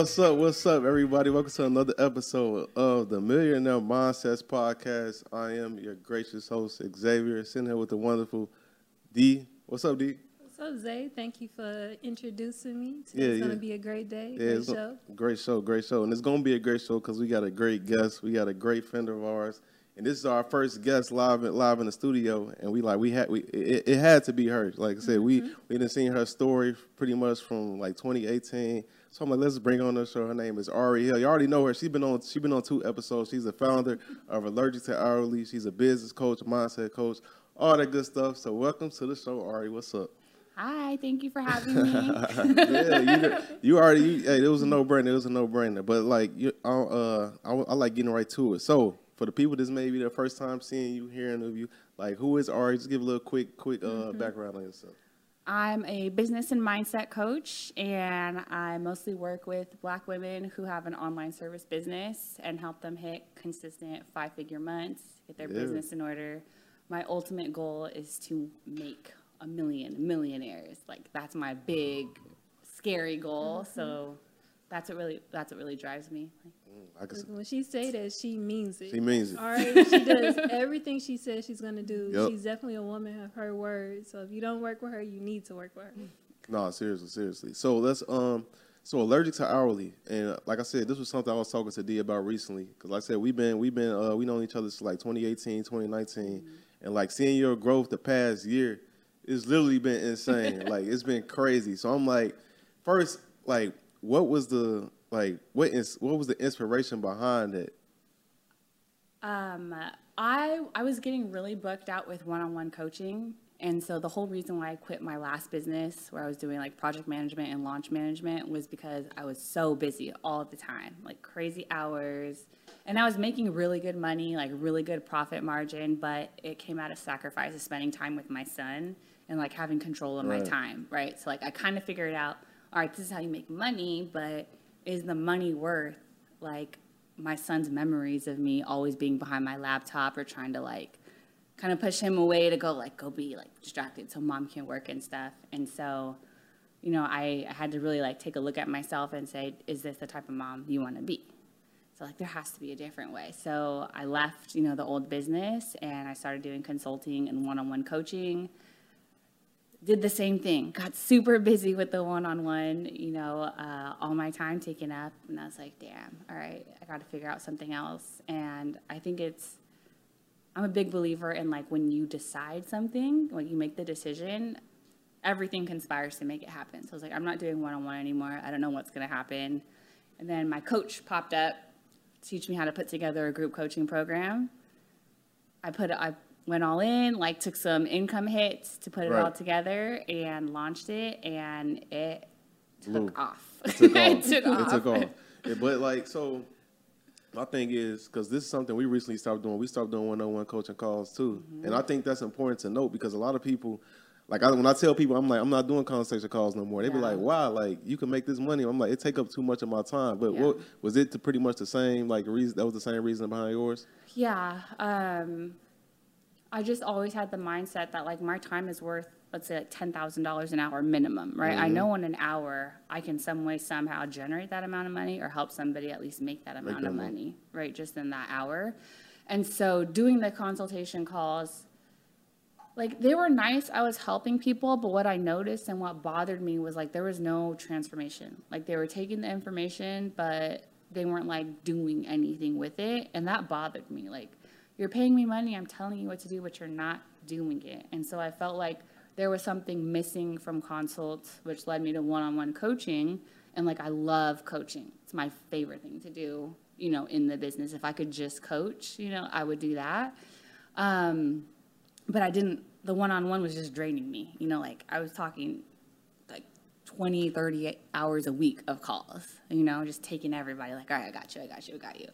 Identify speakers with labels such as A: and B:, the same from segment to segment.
A: What's up? What's up, everybody? Welcome to another episode of the Millionaire Mindsets Podcast. I am your gracious host, Xavier, sitting here with the wonderful D. What's up, D?
B: What's up, Zay? Thank you for introducing me.
A: Yeah,
B: Today's
A: yeah.
B: gonna be a great day.
A: Yeah,
B: great show.
A: great show, great show. And it's going to be a great show because we got a great guest. We got a great friend of ours. And this is our first guest live live in the studio. And we like, we had, we it, it had to be her. Like I said, we,
B: Mm-hmm.
A: we didn't seen her story pretty much from like 2018. So I'm like, let's bring on the show. Her name is Ari Hale. You already know her. She's been on she's been on two episodes. She's the founder of Allergic to Hourly. She's a business coach, mindset coach, all that good stuff. So welcome to the show, Ari. What's up?
C: Hi, thank you for having me.
A: yeah, you, you already. You, hey, it was a no brainer. It was a no brainer. But like, you, I, uh, I, I like getting right to it. So for the people that's maybe their first time seeing you, hearing of you, like, who is Ari? Just give a little quick, quick uh,
C: Mm-hmm.
A: background on yourself.
C: I'm a business and mindset coach, and I mostly work with Black women who have an online service business and help them hit consistent five figure months, get their
A: Yeah.
C: business in order. My ultimate goal is to make a million millionaires. Like that's my big, scary goal. Mm-hmm. So that's what really that's what really drives me. Like,
A: I
B: When she say that, she means it.
A: She means it.
B: All right, she does everything she says she's gonna do.
A: Yup.
B: She's definitely a woman of her word. So if you don't work with her, you need to work with her.
A: no, seriously, seriously. So let's um. So allergic to hourly, and uh, like I said, this was something I was talking to D about recently. Because like I said, we've been we've been uh, we known each other since like 2018, 2019, and like seeing your growth the past year, it's literally been insane. like it's been crazy. So I'm like, first, like, what was the like what is what was the inspiration behind it?
C: Um, I I was getting really booked out with one-on-one coaching, and so the whole reason why I quit my last business, where I was doing like project management and launch management, was because I was so busy all the time, like crazy hours, and I was making really good money, like really good profit margin, but it came at a sacrifice of spending time with my son and like having control of my time, right? So like I kind of figured out, all right, this is how you make money, but is the money worth like my son's memories of me always being behind my laptop or trying to like kind of push him away to go like go be like distracted so mom can work and stuff. And so you know I, I had to really like take a look at myself and say is this the type of mom you want to be? So like there has to be a different way. So i left you know the old business and i started doing consulting and one-on-one coaching did the same thing. Got super busy with the one-on-one, you know, uh, all my time taken up, and I was like, "Damn, all right, I got to figure out something else." And I think it's, I'm a big believer in like when you decide something, when you make the decision, everything conspires to make it happen. So I was like, I'm not doing one-on-one anymore. I don't know what's gonna happen. And then my coach popped up, teach me how to put together a group coaching program. I put I went all in, like took some income hits to put it all together and launched it and it took off.
A: It took off.
C: it took
A: It
C: off.
A: took off. Yeah, but like so, my thing is because this is something we recently stopped doing. We stopped doing one-on-one coaching calls too,
C: Mm-hmm.
A: and I think that's important to note because a lot of people. Like I, when I tell people, I'm like, I'm not doing consultation calls no more. They be like, "Why? Like you can make this money." I'm like, it take up too much of my time. But
C: Yeah.
A: what was it? To pretty much the same like reason? That was the same reason behind yours.
C: Yeah. Um, I just always had the mindset that like my time is worth, let's say, like ten thousand dollars an hour minimum, right? I know in an hour I can some way somehow generate that amount of money or help somebody at least make that amount of
A: money,
C: right? Just in that hour. And so doing the consultation calls, like they were nice. I was helping people, but what I noticed and what bothered me was like there was no transformation. Like they were taking the information, but they weren't like doing anything with it. And that bothered me. Like, you're paying me money, I'm telling you what to do, but you're not doing it. And so I felt like there was something missing from consults, which led me to one on one coaching. And like, I love coaching, it's my favorite thing to do, you know, in the business. If I could just coach, you know, I would do that. Um, but I didn't, the one on one was just draining me. You know, like I was talking like 20, 30 hours a week of calls, you know, just taking everybody like, all right, I got you, I got you, I got you.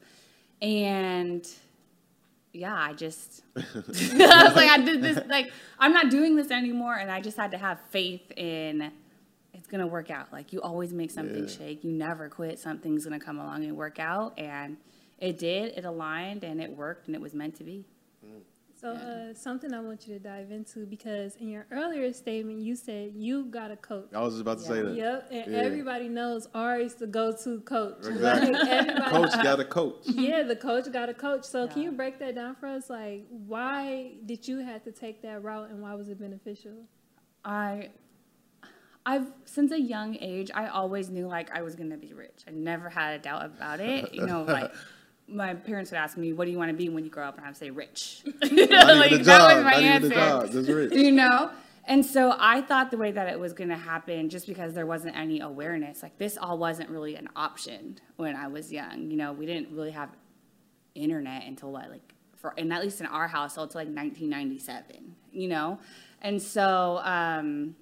C: And yeah, I just, I was like, I did this, like, I'm not doing this anymore. And I just had to have faith in it's going to work out. Like, you always make something
A: Yeah.
C: shake. You never quit. Something's going to come along and work out. And it did, it aligned, and it worked, and it was meant to be. Mm.
B: So, uh, something I want you to dive into because in your earlier statement, you said you got a coach.
A: I was just about to say that.
B: Yep, and
A: Yeah.
B: everybody knows Ari's the go-to coach.
A: Exactly.
B: Like,
A: Coach got a coach.
B: yeah, the coach got a coach. So, can you break that down for us? Like, why did you have to take that route, and why was it beneficial?
C: I I've since a young age I always knew like I was gonna be rich. I never had a doubt about it. You know, like my parents would ask me, "What do you want to be when you grow up?" and I'd say, "Rich." Like, that was my
A: Not
C: answer.
A: the job. Just rich.
C: you know. And so I thought the way that it was going to happen, just because there wasn't any awareness, like this all wasn't really an option when I was young. You know, we didn't really have internet until what, like, for, and at least in our household, until like 1997, you know? And so um,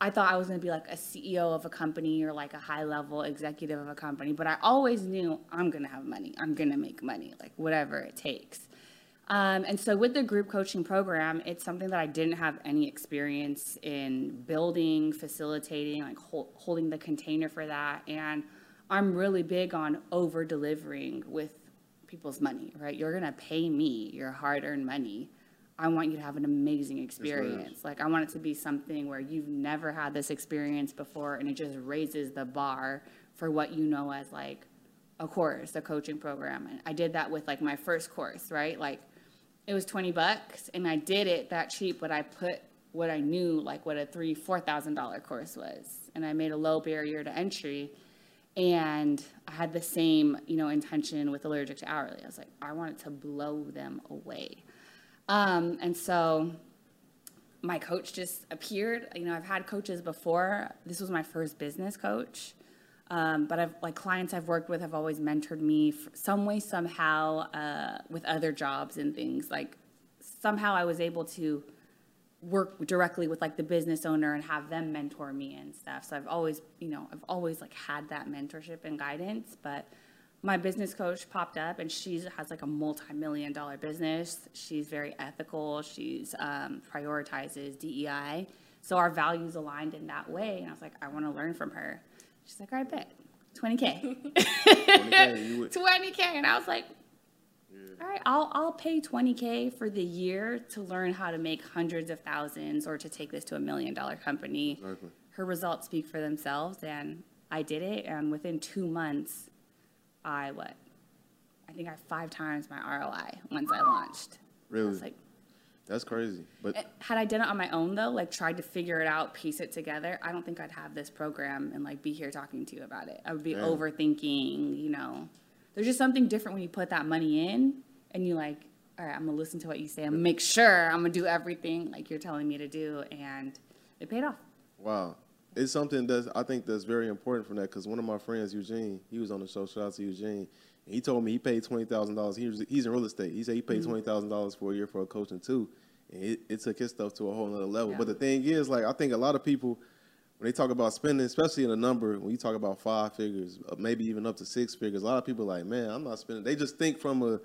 C: I thought I was going to be like a CEO of a company or like a high level executive of a company, but I always knew I'm going to have money. I'm going to make money, like whatever it takes. Um, and so with the group coaching program, it's something that I didn't have any experience in building, facilitating, like hol- holding the container for that. And I'm really big on over delivering with people's money, right? You're going to pay me your hard earned money. I want you to have an amazing experience. Like, I want it to be something where you've never had this experience before and it just raises the bar for what you know as like a course, a coaching program. And I did that with like my first course, right? Like, it was 20 bucks and I did it that cheap, but I put what I knew, like what a three, four thousand dollar course was. And I made a low barrier to entry. And I had the same, you know, intention with allergic to hourly. I was like, I wanted to blow them away. Um, and so my coach just appeared. You know, I've had coaches before. This was my first business coach. Um, but I've like clients I've worked with have always mentored me some way somehow uh, with other jobs and things. Like somehow I was able to work directly with like the business owner and have them mentor me and stuff. So I've always, you know, I've always like had that mentorship and guidance. But my business coach popped up and she has like a multi-million dollar business. She's very ethical. She's um, prioritizes DEI. So our values aligned in that way. And I was like, I want to learn from her. She's like, all right, bet. 20K.
A: 20K,
C: 20K. And I was like, all right, I'll, I'll pay 20K for the year to learn how to make hundreds of thousands or to take this to a million dollar company.
A: Exactly.
C: Her results speak for themselves. And I did it. And within two months, I what? I think I five times my ROI once I launched. I
A: Really?
C: was like,
A: That's crazy. But
C: Eh, had I done it on my own though, like tried to figure it out, piece it together, I don't think I'd have this program and like be here talking to you about it. I would be overthinking, you know. There's just something different when you put that money in and you like, all right, I'm gonna listen to what you say. I'm gonna make sure I'm gonna do everything like you're telling me to do, and it paid off.
A: Wow. It's something that's I think that's very important from that because one of my friends, Eugene, he was on the show. Shout out to Eugene. And he told me he paid twenty thousand dollars. He was, he's in real estate. He said he paid twenty thousand dollars for a year for a coaching too, and it, it took his stuff to a whole nother level.
C: Yeah.
A: But the thing is, like I think a lot of people when they talk about spending, especially in a number, when you talk about five figures, uh, maybe even up to six figures, a lot of people are like, man, I'm not spending. They just think from a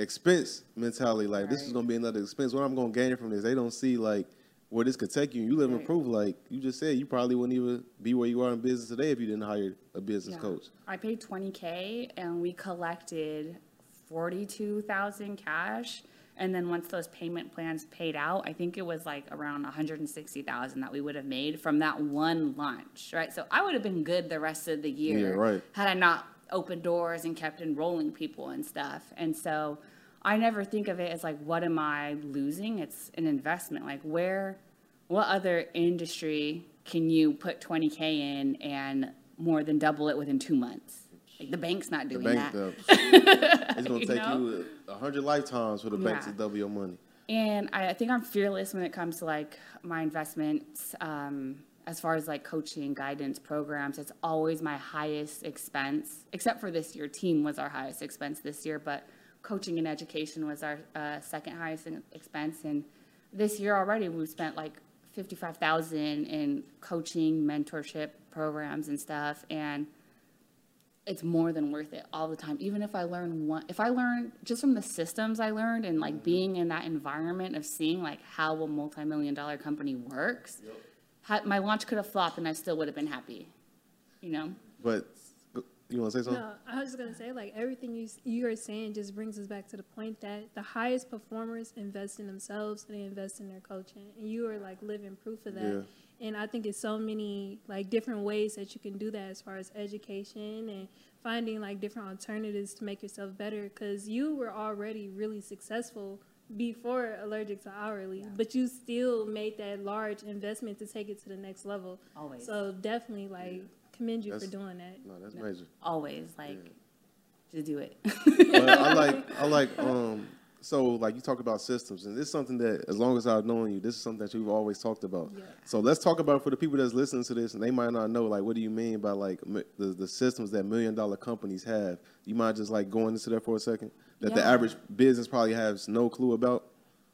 A: expense mentality, like this is gonna be another expense. What I'm gonna gain from this? They don't see like where this could take you. You live in
C: Right.
A: proof, like you just said, you probably wouldn't even be where you are in business today if you didn't hire a business
C: Yeah.
A: coach.
C: I paid 20K and we collected 42,000 cash. And then once those payment plans paid out, I think it was like around 160,000 that we would have made from that one launch, right? So I would have been good the rest of the year.
A: Yeah, right.
C: Had I not opened doors and kept enrolling people and stuff. And so I never think of it as like, what am I losing? It's an investment. Like, where, what other industry can you put 20K in and more than double it within two months? Like the bank's not
A: The
C: doing
A: bank,
C: that.
A: the, it's gonna take
C: know?
A: you a hundred lifetimes for the bank to double your money.
C: And I, I think I'm fearless when it comes to like my investments. Um, as far as like coaching, and guidance, programs, it's always my highest expense. Except for this year, team was our highest expense this year, but coaching and education was our uh, second highest in- expense. And this year already, we've spent like fifty-five thousand in coaching, mentorship programs and stuff. And it's more than worth it all the time. Even if I learn one, if I learn just from the systems I learned and like being in that environment of seeing like how a multi-million dollar company works, ha- my launch could have flopped and I still would have been happy, you know?
A: But you want to say something?
B: No, I was just gonna say like everything you you are saying just brings us back to the point that the highest performers invest in themselves and they invest in their coaching, and you are like living proof of that.
A: Yeah.
B: And I think it's so many like different ways that you can do that as far as education and finding like different alternatives to make yourself better because you were already really successful before allergic to hourly but you still made that large investment to take it to the next level
C: Always.
B: so definitely like commend you for doing that
A: No, that's major.
C: Always like, just do it.
A: but I like I like um so like you talk about systems and this is something that as long as I've known you, this is something that you've always talked about.
B: Yeah.
A: So let's talk about for the people that's listening to this and they might not know like what do you mean by like the, the systems that million dollar companies have. You mind just like going into that for a second? That the average business probably has no clue about.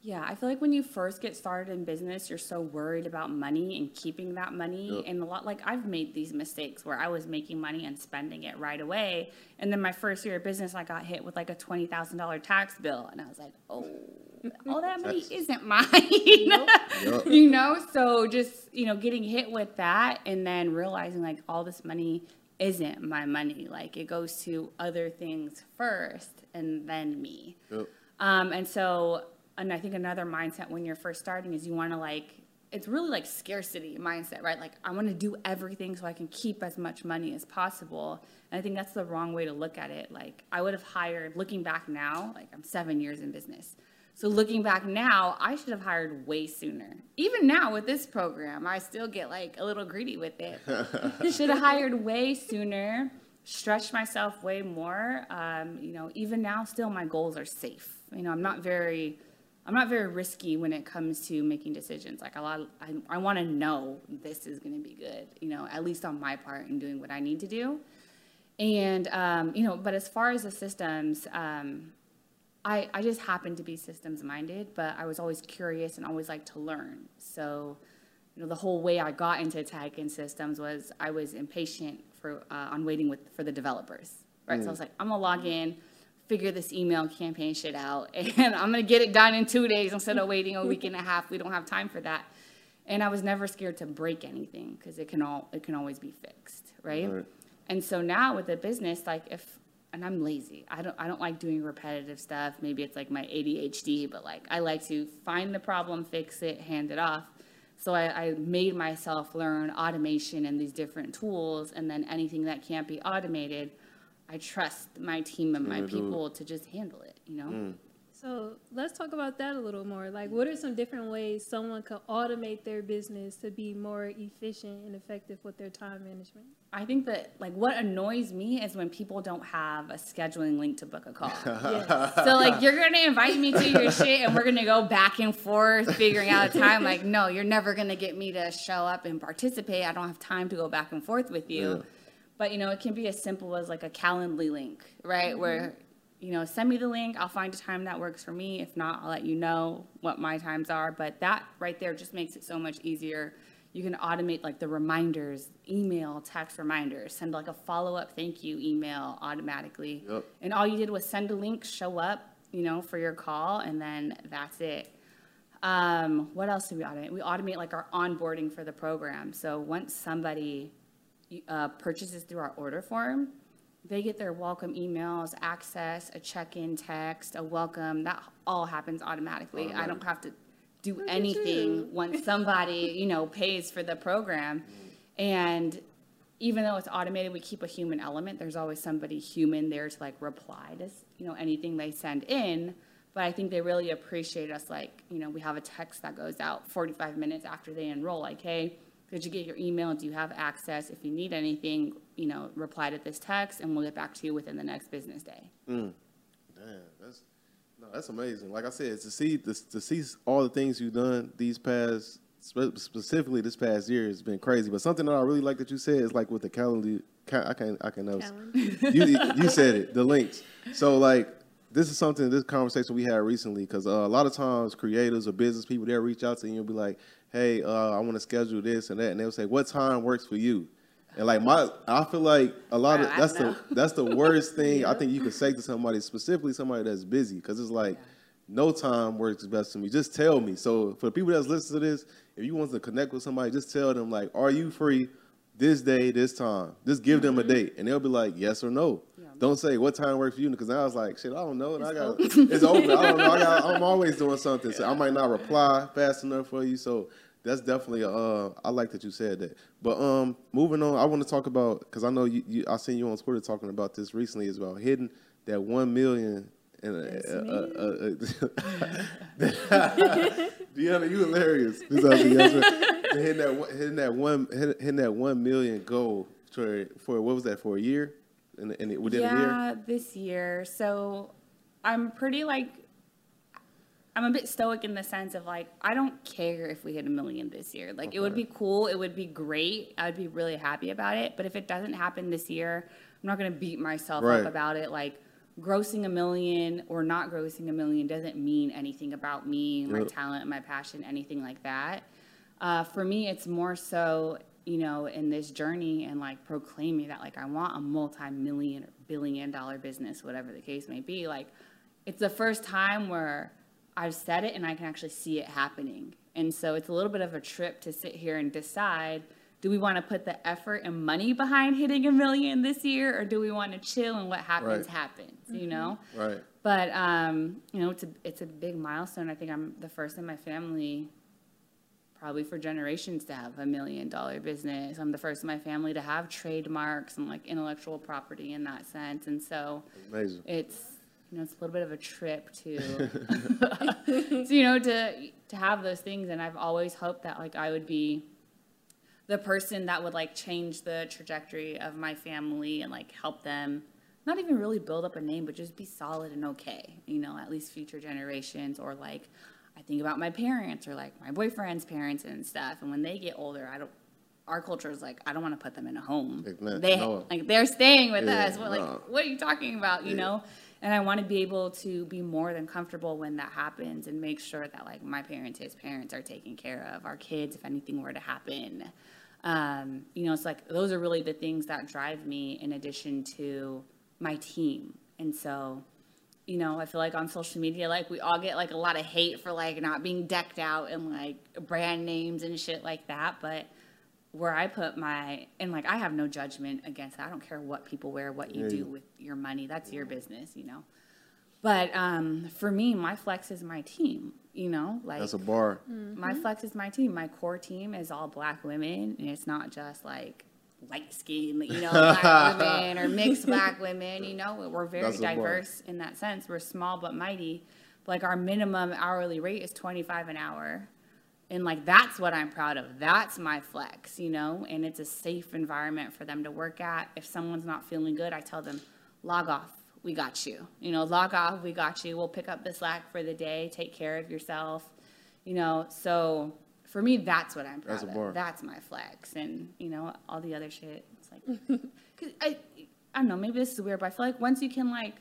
C: Yeah, I feel like when you first get started in business, you're so worried about money and keeping that money.
A: Yep.
C: And a lot, like I've made these mistakes where I was making money and spending it right away. And then my first year of business, I got hit with like a twenty thousand dollar tax bill, and I was like, oh, all that money
A: That's-
C: isn't mine.
A: Yup.
C: you know, so just you know, getting hit with that, and then realizing like all this money isn't my money. Like it goes to other things first, and then me.
A: Yep.
C: Um, and so, and I think another mindset when you're first starting is you want to like, it's really like scarcity mindset, right? Like, I want to do everything so I can keep as much money as possible. And I think that's the wrong way to look at it. Like, I would have hired, looking back now, like, I'm seven years in business. So, looking back now, I should have hired way sooner. Even now with this program, I still get like a little greedy with it. should have hired way sooner, stretched myself way more. Um, you know, even now, still my goals are safe. You know, I'm not very, I'm not very risky when it comes to making decisions. Like a lot, of, I, I want to know this is going to be good. You know, at least on my part in doing what I need to do. And um, you know, but as far as the systems, um, I, I just happen to be systems minded, but I was always curious and always like to learn. So, you know, the whole way I got into tech and systems was I was impatient for uh, on waiting with for the developers, right? So I was like, I'm gonna log in, figure this email campaign shit out, and I'm gonna get it done in two days instead of waiting a week and a half. We don't have time for that. And I was never scared to break anything because it can all it can always be fixed, right?
A: Right.
C: And so now with the business, like if and I'm lazy. I don't I don't like doing repetitive stuff. Maybe it's like my ADHD, but like I like to find the problem, fix it, hand it off. So I, I made myself learn automation and these different tools, and then anything that can't be automated, I trust my team and my
A: Yeah, do
C: people to just handle it. You know. Mm.
B: So let's talk about that a little more. Like, what are some different ways someone could automate their business to be more efficient and effective with their time management?
C: I think that like what annoys me is when people don't have a scheduling link to book a call.
B: Yes.
C: So like you're gonna invite me to your shit and we're gonna go back and forth figuring out a time. Like, no, you're never gonna get me to show up and participate. I don't have time to go back and forth with you.
A: Yeah.
C: But you know, it can be as simple as like a Calendly link, right? Where you know, send me the link. I'll find a time that works for me. If not, I'll let you know what my times are. But that right there just makes it so much easier. You can automate like the reminders, email, text reminders, send like a follow up thank you email automatically.
A: Yep.
C: And all you did was send a link, show up, you know, for your call, and then that's it. Um, what else do we automate? We automate like our onboarding for the program. So once somebody uh, purchases through our order form, they get their welcome emails, access, a check-in text, a welcome. That all happens automatically. I don't have to do
B: at
C: anything
B: you.
C: once somebody, you know, pays for the program. And even though it's automated, we keep a human element. There's always somebody human there to like reply to, you know, anything they send in. But I think they really appreciate us. Like, you know, we have a text that goes out 45 minutes after they enroll. Like, hey, did you get your email? Do you have access? If you need anything, you know, reply to this text and we'll get back to you within the next business day.
A: Damn, that's no, that's amazing. Like I said, to see this, to see all the things you've done these past, specifically this past year, has been crazy. But something that I really like that you said is like with the calendar. I can I can know. You you said it. The links. So like this is something this conversation we had recently because uh, a lot of times creators or business people they'll reach out to you and be like, hey, uh, I want to schedule this and that, and they'll say, what time works for you? And like my, I feel like a lot
C: Wow,
A: of that's
C: know.
A: the that's the worst thing I think you can say to somebody, specifically somebody that's busy, because it's like no time works best for me. Just tell me. So for the people that's listening to this, if you want to connect with somebody, just tell them like, are you free this day, this time? Just give them a date, and they'll be like, yes or no. Don't say what time works for you, because I was like, shit, I don't know. And I got it's open. I don't know. I got, I'm always doing something, so I might not reply fast enough for you. So that's definitely uh, I like that you said that. But um, moving on, I want to talk about because I know you, you. I seen you on Twitter talking about this recently as well, hitting that one million. And uh, uh, uh, uh, Deanna, you hilarious. This is actually- yes, sir. hitting that one- hitting that one hitting that one million goal for for what was that for a year? And and it, within a year.
C: yeah, this year. So I'm pretty like I'm a bit stoic in the sense of like I don't care if we hit a million this year. Like it would be cool, it would be great. I would be really happy about it. But if it doesn't happen this year, I'm not gonna beat myself
A: Right.
C: up about it. Like grossing a million or not grossing a million doesn't mean anything about me, my
A: Yep.
C: talent, my passion, anything like that. Uh, for me, it's more so, you know, in this journey and like proclaiming that like I want a multi-million or billion dollar business, whatever the case may be. Like it's the first time where I've said it and I can actually see it happening. And so it's a little bit of a trip to sit here and decide do we want to put the effort and money behind hitting a million this year or do we want to chill and what happens
A: Right.
C: happens, you know?
A: Right.
C: But um, you know, it's a it's a big milestone. I think I'm the first in my family, probably for generations, to have a million dollar business. I'm the first in my family to have trademarks and like intellectual property in that sense. And so
A: Amazing.
C: it's you know it's a little bit of a trip to, so, you know, to to have those things. And I've always hoped that like I would be the person that would like change the trajectory of my family and like help them not even really build up a name but just be solid and okay you know at least future generations or like i think about my parents or like my boyfriend's parents and stuff. And when they get older i don't our culture is like i don't want to put them in a home.
A: Like,
C: they
A: no.
C: like they're staying with
A: Yeah,
C: us. What like what are you talking about you know and i want to be able to be more than comfortable when that happens and make sure that like my parents his parents are taken care of our kids if anything were to happen. Um, you know it's like those are really the things that drive me in addition to my team. And so you know i feel like on social media like we all get like a lot of hate for like not being decked out and like brand names and shit like that but where I put my and like I have no judgment against that. I don't care what people wear, what you
A: Yeah,
C: do
A: you-
C: with your money. That's your business, you know. But um, for me, my flex is my team. You know, like
A: That's a bar.
C: my flex is my team. My core team is all black women, and it's not just like light skin, you know, black women or mixed black women. You know, we're very
A: That's bar.
C: diverse in that sense. We're small but mighty. Like our minimum hourly rate is twenty five an hour, and like that's what I'm proud of. That's my flex, you know, and it's a safe environment for them to work at. If someone's not feeling good, I tell them, log off. We got you. You know, log off. We got you. We'll pick up the slack for the day. Take care of yourself. You know, so for me, that's what I'm proud
A: That's
C: of. That's my flex, and you know, all the other shit. It's like, cause I, I don't know. Maybe this is weird, but I feel like once you can like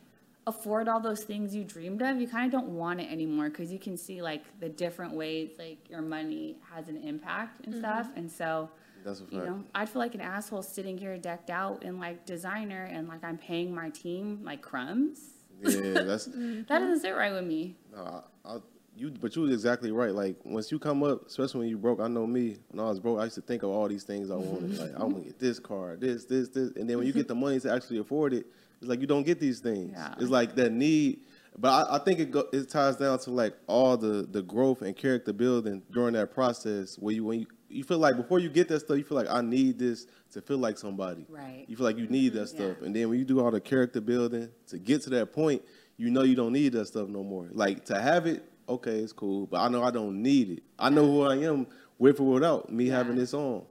C: afford all those things you dreamed of, you kind of don't want it anymore because you can see like the different ways like your money has an impact and mm-hmm. stuff. And so,
A: That's a
C: you
A: fact.
C: know, I'd feel like an asshole sitting here decked out in like designer and like I'm paying my team like crumbs.
A: Yeah, that's
C: That doesn't sit right with me.
A: no, I, I, you. But you was exactly right. Like once you come up, especially when you broke. I know me when I was broke. I used to think of all these things I wanted. Mm-hmm. like I want to get this car, this, this, this, and then when you get the money to actually afford it, it's like you don't get these things.
C: Yeah.
A: It's like that need. But I, I think it go, it ties down to like all the the growth and character building during that process where you when you you feel like before you get that stuff, you feel like I need this to feel like somebody.
C: Right.
A: You feel like you need that mm-hmm.
C: Yeah.
A: stuff, and then when you do all the character building to get to that point, you know you don't need that stuff no more. Like to have it, okay, it's cool, but I know I don't need it. I know who I am with or without me having this on.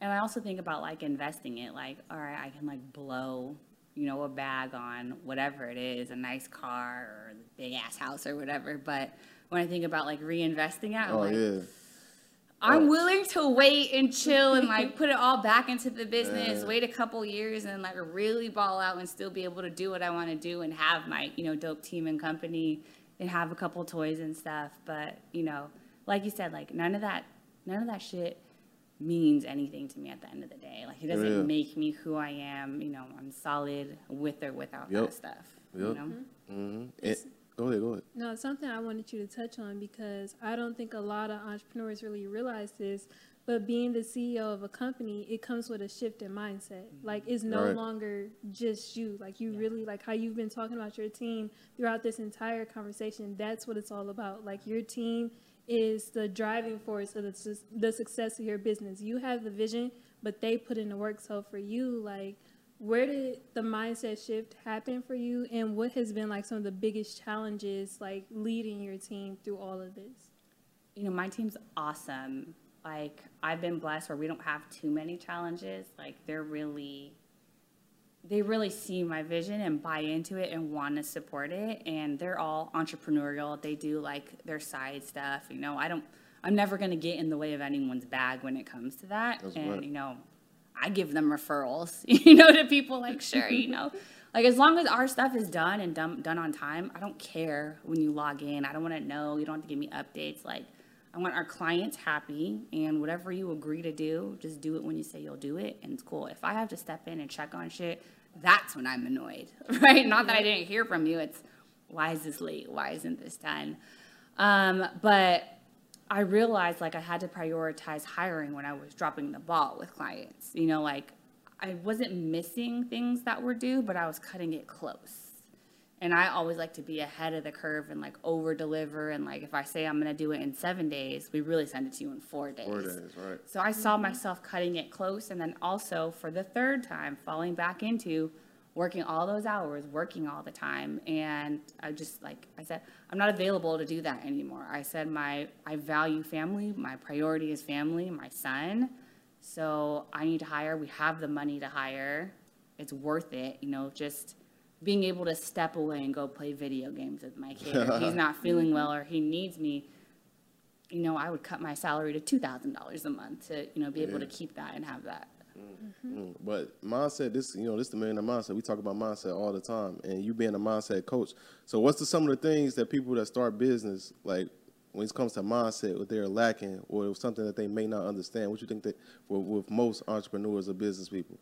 C: and I also think about like investing it. Like, all right, I can like blow, you know, a bag on whatever it is, a nice car or a big ass house or whatever. But when I think about like reinvesting it, I'm
A: Oh
C: like,
A: yeah.
C: I'm oh. willing to wait and chill and like put it all back into the business,
A: Yeah.
C: wait a couple years and like really ball out and still be able to do what I want to do and have my, you know, dope team and company and have a couple toys and stuff. But, you know, like you said, like none of that none of that shit means anything to me at the end of the day. Like it doesn't
A: Yeah.
C: make me who I am, you know, I'm solid with or without
A: Yep.
C: that stuff. You
A: Yep.
C: know?
A: hmm And, go ahead. Go ahead.
B: No, something I wanted you to touch on because I don't think a lot of entrepreneurs really realize this. But being the CEO of a company, it comes with a shift in mindset. Mm-hmm. Like it's no
A: Right.
B: longer just you. Like you really like how you've been talking about your team throughout this entire conversation. That's what it's all about. Like your team is the driving force of the, sus- the success of your business. You have the vision, but they put in the work. So for you, like where did the mindset shift happen for you and what has been like some of the biggest challenges like leading your team through all of this
C: you know, my team's awesome. Like, I've been blessed where we don't have too many challenges. Like, they're really, they really see my vision and buy into it and want to support it. And they're all entrepreneurial. They do like their side stuff. You know, I don't, I'm never going to get in the way of anyone's bag when it comes to that.
A: That's
C: and,
A: right.
C: you know, I give them referrals, you know, to people like, sure, you know, like as long as our stuff is done and done, done on time, I don't care when you log in. I don't want to know. You don't have to give me updates. Like, I want our clients happy and whatever you agree to do, just do it when you say you'll do it and it's cool. If I have to step in and check on shit, that's when I'm annoyed, right? Not that I didn't hear from you. It's why is this late? Why isn't this done? Um, but I realized like I had to prioritize hiring when I was dropping the ball with clients. You know, like I wasn't missing things that were due, but I was cutting it close. And I always like to be ahead of the curve and like over deliver. And like if I say I'm gonna do it in seven days, we really send it to you in four days.
A: Four days, right?
C: So I saw myself cutting it close and then also for the third time falling back into working all those hours, working all the time. And I just like I said, I'm not available to do that anymore. I said my I value family, my priority is family, my son. So I need to hire. We have the money to hire. It's worth it, you know, just being able to step away and go play video games with my kid. If he's not feeling well or he needs me, you know, I would cut my salary to two thousand dollars a month to, you know, be able to keep that and have that.
A: Mm, But mindset, this you know, this the millionaire mindset. We talk about mindset all the time, and you being a mindset coach. So, what's the, some of the things that people that start business like when it comes to mindset, what they're lacking, or something that they may not understand? What you think that with, with most entrepreneurs or business people?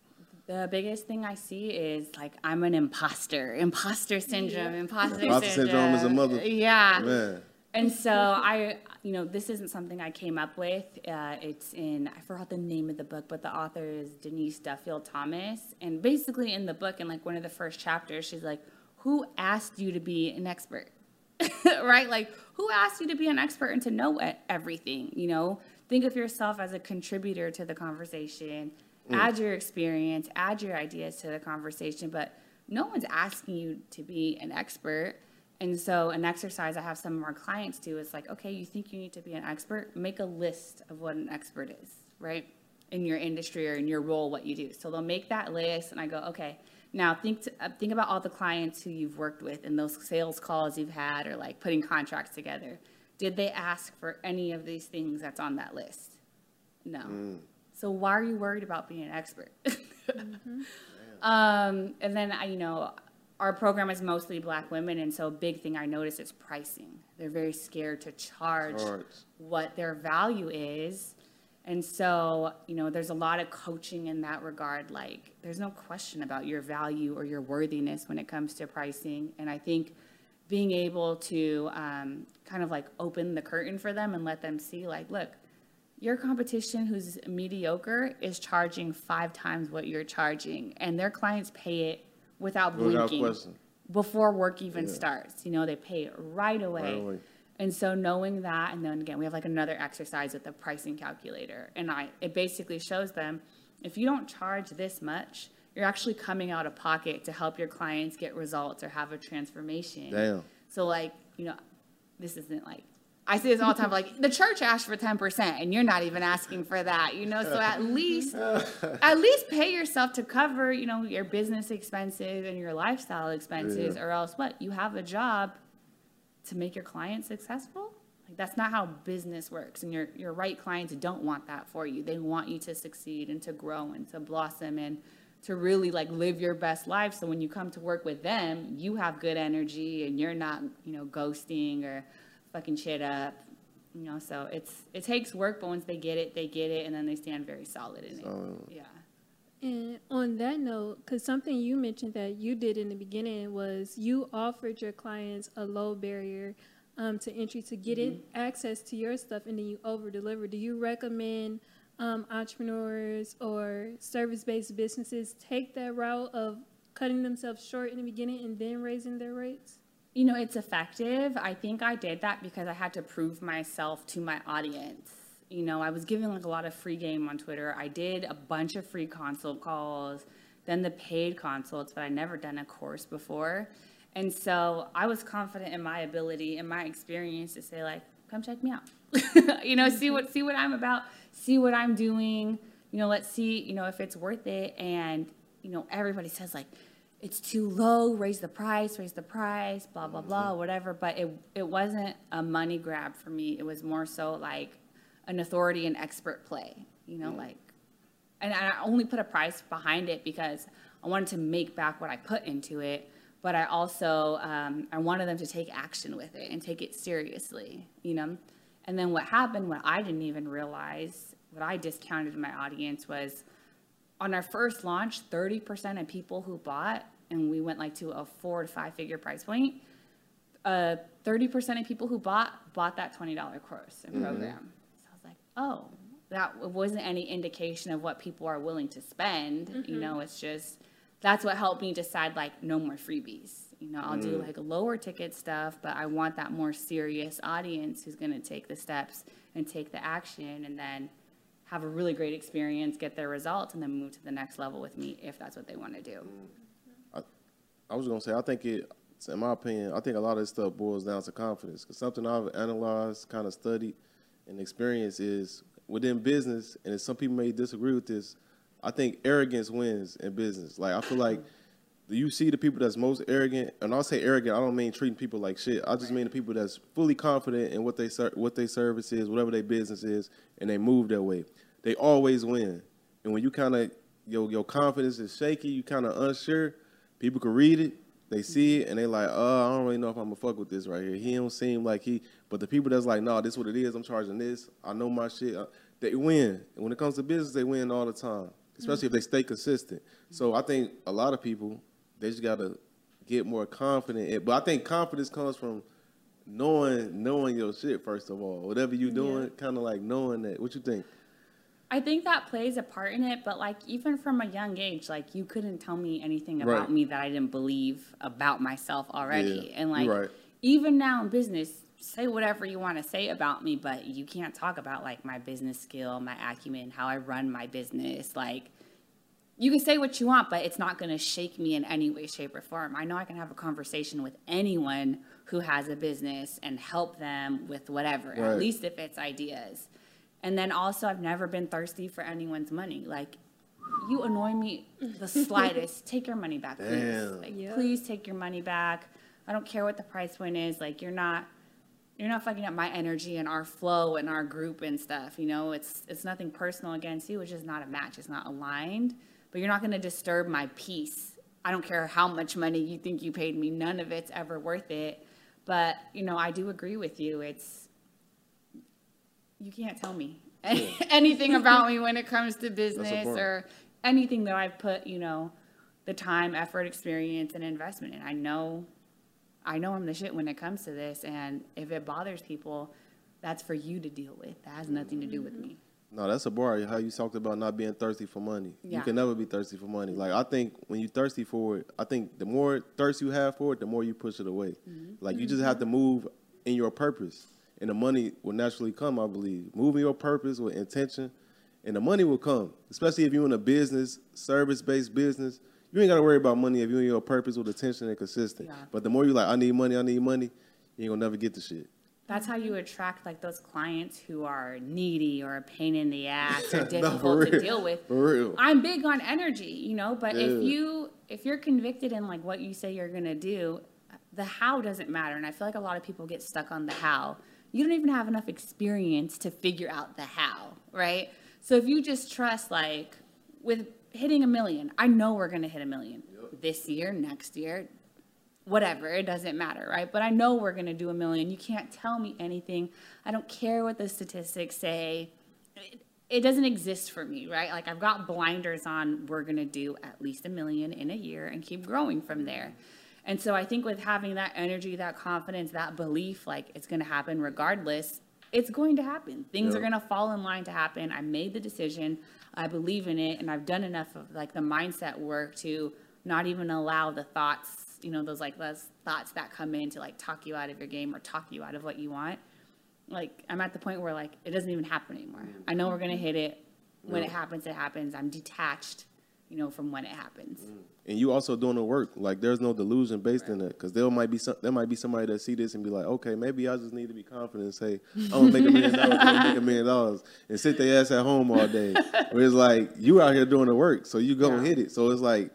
C: The biggest thing I see is like I'm an imposter, imposter syndrome, imposter,
A: Imposter syndrome is a mother-
C: Yeah.
A: Man,
C: And so I, you know, this isn't something I came up with. Uh, it's in, I forgot the name of the book, but the author is Denise Duffield Thomas. And basically in the book, in like one of the first chapters, she's like, who asked you to be an expert? right? Like, who asked you to be an expert and to know everything? You know, think of yourself as a contributor to the conversation. Add your experience, add your ideas to the conversation, but no one's asking you to be an expert. And so, an exercise I have some of our clients do is like, okay, you think you need to be an expert? Make a list of what an expert is, right? In your industry or in your role, what you do. So they'll make that list, and I go, okay, now think to, uh, think about all the clients who you've worked with and those sales calls you've had, or like putting contracts together. Did they ask for any of these things that's on that list? No. So why are you worried about being an expert? um, and then I, you know, our program is mostly black women, and so a big thing I notice is pricing. They're very scared to charge
A: Charge.
C: what their value is. And so, you know, there's a lot of coaching in that regard. Like, there's no question about your value or your worthiness when it comes to pricing. And I think being able to um, kind of like open the curtain for them and let them see, like, look, your competition who's mediocre is charging five times what you're charging, and their clients pay it without
A: Without
C: blinking
A: question.
C: before work even
A: Yeah.
C: starts. You know, they pay it right away.
A: Right away.
C: And so knowing that, and then again, we have like another exercise with the pricing calculator, and I it basically shows them if you don't charge this much, you're actually coming out of pocket to help your clients get results or have a transformation.
A: Damn.
C: So like, you know, this isn't like I see this all the time. Like the church asked for ten percent, and you're not even asking for that. You know, so at least, at least pay yourself to cover, you know, your business expenses and your lifestyle expenses,
A: Yeah.
C: or else what? You have a job to make your clients successful. Like that's not how business works. And your your right clients don't want that for you. They want you to succeed and to grow and to blossom and to really like live your best life. So when you come to work with them, you have good energy and you're not, you know, ghosting or fucking shit up. You know, so it's it takes work, but once they get it, they get it and then they stand very solid in it. Yeah.
B: And on that note, because something you mentioned that you did in the beginning was you offered your clients a low barrier um, to entry to get it access to your stuff, and then you over deliver. Do you recommend um, entrepreneurs or service based businesses take that route of cutting themselves short in the beginning and then raising their rates?
C: You know, it's effective. I think I did that because I had to prove myself to my audience. You know, I was giving like a lot of free game on Twitter. I did a bunch of free consult calls, then the paid consults, but I never done a course before. And so I was confident in my ability and my experience to say like, come check me out. you know, see mm-hmm. what see what I'm about, see what I'm doing. You know, let's see, you know, if it's worth it. And, you know, everybody says like, it's too low, raise the price, raise the price, blah, blah, blah, whatever. But it, it wasn't a money grab for me. It was more so like an authority and expert play, you know, like, and I only put a price behind it because I wanted to make back what I put into it. But I also, um, I wanted them to take action with it and take it seriously, you know? And then what happened, what I didn't even realize, what I discounted in my audience was on our first launch, 30% of people who bought, and we went like to a four to five figure price point, uh, 30% of people who bought, bought that $20 course and mm-hmm. program. So I was like, oh, that wasn't any indication of what people are willing to spend. You mm-hmm. know, it's just, that's what helped me decide like, no more freebies. You know, I'll do mm. like lower ticket stuff, but I want that more serious audience who's going to take the steps and take the action and then have a really great experience, get their results, and then move to the next level with me if that's what they want to do.
A: I was gonna say, I think it, in my opinion, I think a lot of this stuff boils down to confidence. Because something I've analyzed, kind of studied, and experienced is within business, and some people may disagree with this. I think arrogance wins in business. Like I feel like you see the people that's most arrogant, and I'll say arrogant. I don't mean treating people like shit. I just mean the people that's fully confident in what they ser- what their service is, whatever their business is, and they move that way. They always win. And when you kind of your your confidence is shaky, you kind of unsure. People can read it, they see it, and they like, oh, I don't really know if I'm gonna fuck with this right here. He don't seem like he. But the people that's like, no, this what it is. I'm charging this. I know my shit. uh, They win. And when it comes to business, they win all the time, especially if they stay consistent. So I think a lot of people they just gotta get more confident. But I think confidence comes from knowing knowing your shit first of all. Whatever you're doing, kind of like knowing that. What you think?
C: I think that plays a part in it, but like even from a young age, like you couldn't tell me anything about
A: Right.
C: me that I didn't believe about myself already.
A: Yeah,
C: and like
A: right.
C: even now in business, say whatever you want to say about me, but you can't talk about like my business skill, my acumen, how I run my business. Like you can say what you want, but it's not going to shake me in any way, shape, or form. I know I can have a conversation with anyone who has a business and help them with whatever,
A: Right.
C: at least if it's ideas. And then also, I've never been thirsty for anyone's money. Like, you annoy me the slightest. take your money back, please.
A: Damn.
C: Like,
B: Yeah.
C: please take your money back. I don't care what the price point is. Like, you're not you're not fucking up my energy and our flow and our group and stuff. You know, it's it's nothing personal against you. It's just not a match. It's not aligned. But you're not going to disturb my peace. I don't care how much money you think you paid me. None of it's ever worth it. But you know, I do agree with you. It's you can't tell me anything about me when it comes to business or anything that I've put, you know, the time, effort, experience, and investment in. I know I know I'm the shit when it comes to this, and if it bothers people, that's for you to deal with. That has nothing to do with mm-hmm. me.
A: No, that's a bar. How you talked about not being thirsty for money. You can never be thirsty for money. Like I think when you're thirsty for it, I think the more thirst you have for it, the more you push it away. Mm-hmm. Like you just have to mm-hmm. move in your purpose, and the money will naturally come. I believe moving your purpose with intention, and the money will come. Especially if you're in a business, service-based business, you ain't got to worry about money if you're in your purpose with attention and consistent.
C: Yeah.
A: But the more you like, I need money, I need money, you ain't gonna never get the shit.
C: That's how you attract like those clients who are needy or a pain in the ass or
A: No,
C: difficult to deal with.
A: For real.
C: I'm big on energy, you know, but if you if you're convicted in like what you say you're gonna do, the how doesn't matter. And I feel like a lot of people get stuck on the how. You don't even have enough experience to figure out the how, right? So if you just trust like with hitting a million, I know we're gonna hit a million this year, next year, whatever, it doesn't matter, right? But I know we're gonna do a million. You can't tell me anything. I don't care what the statistics say. It, it doesn't exist for me, right? Like I've got blinders on, we're gonna do at least a million in a year and keep growing from there. And so I think with having that energy, that confidence, that belief, like it's gonna happen regardless, it's going to happen. Things are gonna fall in line to happen. I made the decision, I believe in it, and I've done enough of like the mindset work to not even allow the thoughts, you know, those like those thoughts that come in to like talk you out of your game or talk you out of what you want. Like I'm at the point where like it doesn't even happen anymore. Mm-hmm. I know we're gonna mm-hmm. hit it. When it mm. happens, it happens. I'm detached, you know, from when it happens. Mm.
A: and you also doing the work. Like there's no delusion based in that, because there might be some, there might be somebody that see this and be like, okay, maybe I just need to be confident and say, I'm gonna make a million dollars, I'm gonna make a million dollars, and sit their ass at home all day. Where it's like you out here doing the work, so you go and
C: Yeah.
A: hit it. So it's like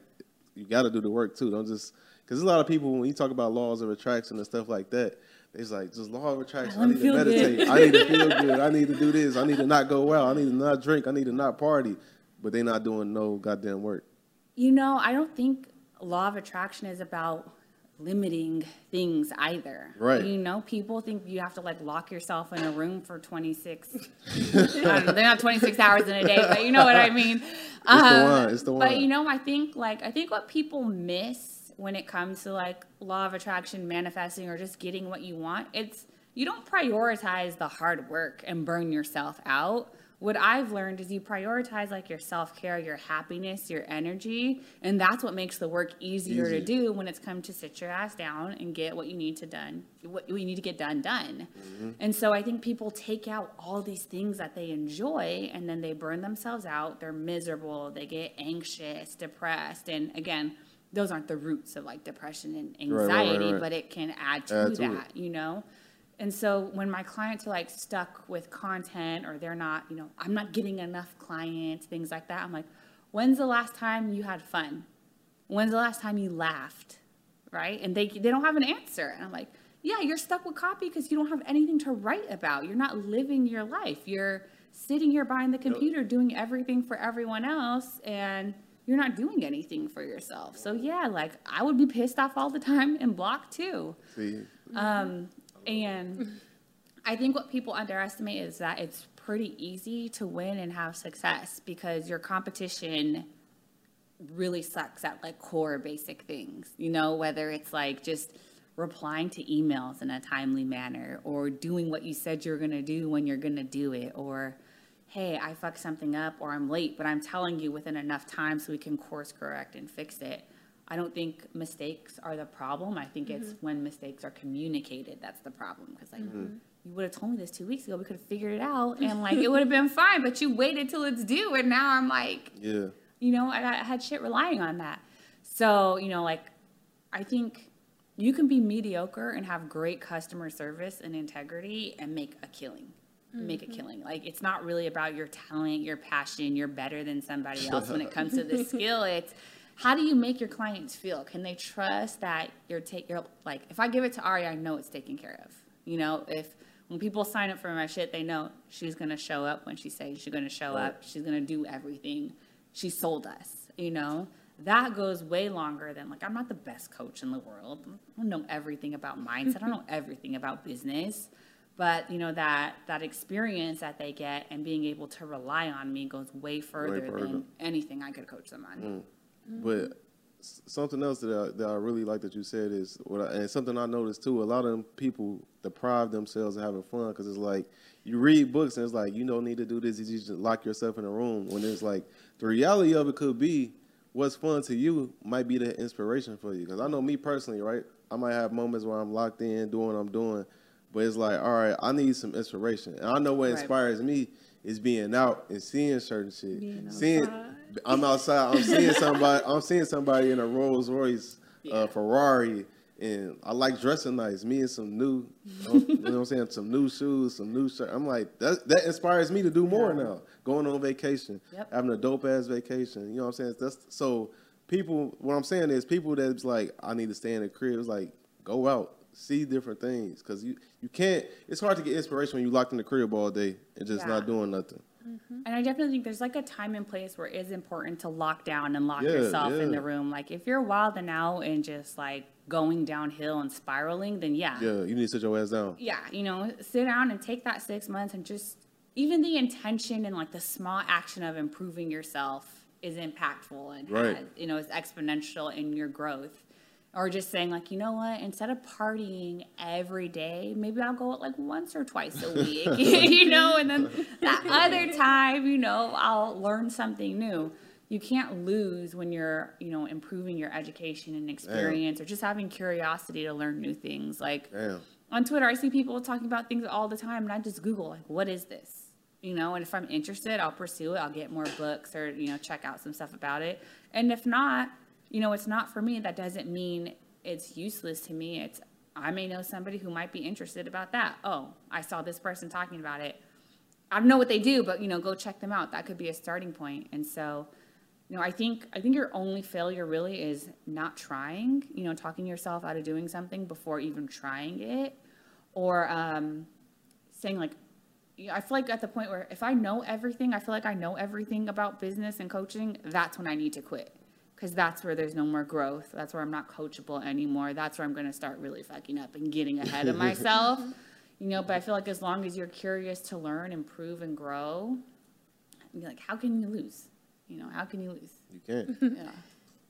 A: you got to do the work too. Don't just because a lot of people when you talk about laws of attraction and stuff like that. It's like just law of attraction. I
C: wanna
A: need to
C: feel good.
A: meditate. I need to feel good. I need to do this. I need to not go out. I need to not drink. I need to not party. But they're not doing no goddamn work.
C: You know, I don't think law of attraction is about limiting things either.
A: Right.
C: You know, people think you have to like lock yourself in a room for 26. Know, they're not 26 hours in a day, but you know what I mean. It's
A: the um, one, it's the one.
C: But you know, I think like I think what people miss when it comes to like law of attraction, manifesting, or just getting what you want, it's you don't prioritize the hard work and burn yourself out. What I've learned is you prioritize like your self care, your happiness, your energy, and that's what makes the work easier to do when it's come to sit your ass down and get what you need to done, what you need to get done done. Mm-hmm. And so I think people take out all these things that they enjoy and then they burn themselves out. They're miserable. They get anxious, depressed, and again, those aren't the roots of like depression and
A: right, right,
C: anxiety,
A: right.
C: but it can add to
A: Add to
C: that, you know. And so when my clients are like stuck with content or they're not, you know, I'm not getting enough clients, things like that, I'm like, when's the last time you had fun? When's the last time you laughed? Right? And they they don't have an answer. And I'm like, yeah, you're stuck with copy because you don't have anything to write about. You're not living your life. You're sitting here behind the computer doing everything for everyone else and you're not doing anything for yourself. So yeah, like I would be pissed off all the time and blocked too.
A: See,
C: Um, and I think what people underestimate is that it's pretty easy to win and have success because your competition really sucks at like core basic things, you know, whether it's like just replying to emails in a timely manner or doing what you said you're going to do when you're going to do it or hey, I fucked something up or I'm late, but I'm telling you within enough time so we can course correct and fix it. I don't think mistakes are the problem. I think it's mm-hmm. when mistakes are communicated that's the problem. Because like mm-hmm. you would have told me this two weeks ago, we could have figured it out, and like it would have been fine. But you waited till it's due, and now I'm like,
A: yeah.
C: you know, I, I had shit relying on that. So, you know, like, I think you can be mediocre and have great customer service and integrity and make a killing. Make a mm-hmm. killing. Like, it's not really about your talent, your passion, you're better than somebody else when it comes to the skill. It's how do you make your clients feel? Can they trust that you're take you're like if I give it to Ari, I know it's taken care of. You know, if when people sign up for my shit, they know she's gonna show up when she says she's gonna show up. She's gonna do everything. She sold us. You know, that goes way longer than like I'm not the best coach in the world. I don't know everything about mindset. I don't know everything about business. But you know that that experience that they get and being able to rely on me goes way further,
A: further.
C: than anything I could coach them on.
A: Mm. But something else that I, that I really like that you said is what, I, and something I noticed too. A lot of them people deprive themselves of having fun because it's like you read books and it's like you don't need to do this. You just lock yourself in a room. When it's like the reality of it could be what's fun to you might be the inspiration for you. Because I know me personally, right? I might have moments where I'm locked in doing what I'm doing, but it's like, all right, I need some inspiration, and I know what
C: Right.
A: inspires me is being out and seeing certain shit,
B: Being
A: seeing.
B: outside.
A: I'm outside. I'm seeing somebody. I'm seeing somebody in a Rolls Royce,
C: Yeah.
A: uh, Ferrari, and I like dressing nice. Me and some new, you know, what I'm saying, some new shoes, some new shirt. I'm like that. That inspires me to do more now. Going on vacation,
C: Yep.
A: having a dope ass vacation. You know what I'm saying? That's so people. What I'm saying is people that's like, I need to stay in the crib. It's like go out, see different things, because you you can't. It's hard to get inspiration when you locked in the crib all day and just
C: Yeah.
A: not doing nothing. Mm-hmm.
C: And I definitely think there's like a time and place where it is important to lock down and lock
A: Yeah,
C: yourself in the room. Like if you're wilding out and just like going downhill and spiraling, then yeah.
A: Yeah, you need to sit your ass down.
C: Yeah, you know, sit down and take that six months and just even the intention and like the small action of improving yourself is impactful and
A: Right.
C: has, you know, is exponential in your growth. Or just saying like, you know what, instead of partying every day, maybe I'll go out like once or twice a week, you know, and then that other time, you know, I'll learn something new. You can't lose when you're, you know, improving your education and experience or just having curiosity to learn new things. Like
A: Damn.
C: on Twitter, I see people talking about things all the time, and I just Google like, "What is this?" You know, and if I'm interested, I'll pursue it. I'll get more books or you know check out some stuff about it. And if not, you know, it's not for me. That doesn't mean it's useless to me. It's I may know somebody who might be interested about that. Oh, I saw this person talking about it. I don't know what they do, but you know, go check them out. That could be a starting point. And so, you know, I think I think your only failure really is not trying. You know, talking yourself out of doing something before even trying it, or um, saying like, I feel like at the point where if I know everything, I feel like I know everything about business and coaching. That's when I need to quit. Because that's where there's no more growth. That's where I'm not coachable anymore. That's where I'm going to start really fucking up and getting ahead of myself. You know, but I feel like as long as you're curious to learn, improve, and grow, and be like, how can you lose? You know, how can you lose?
A: You can't.
C: Yeah.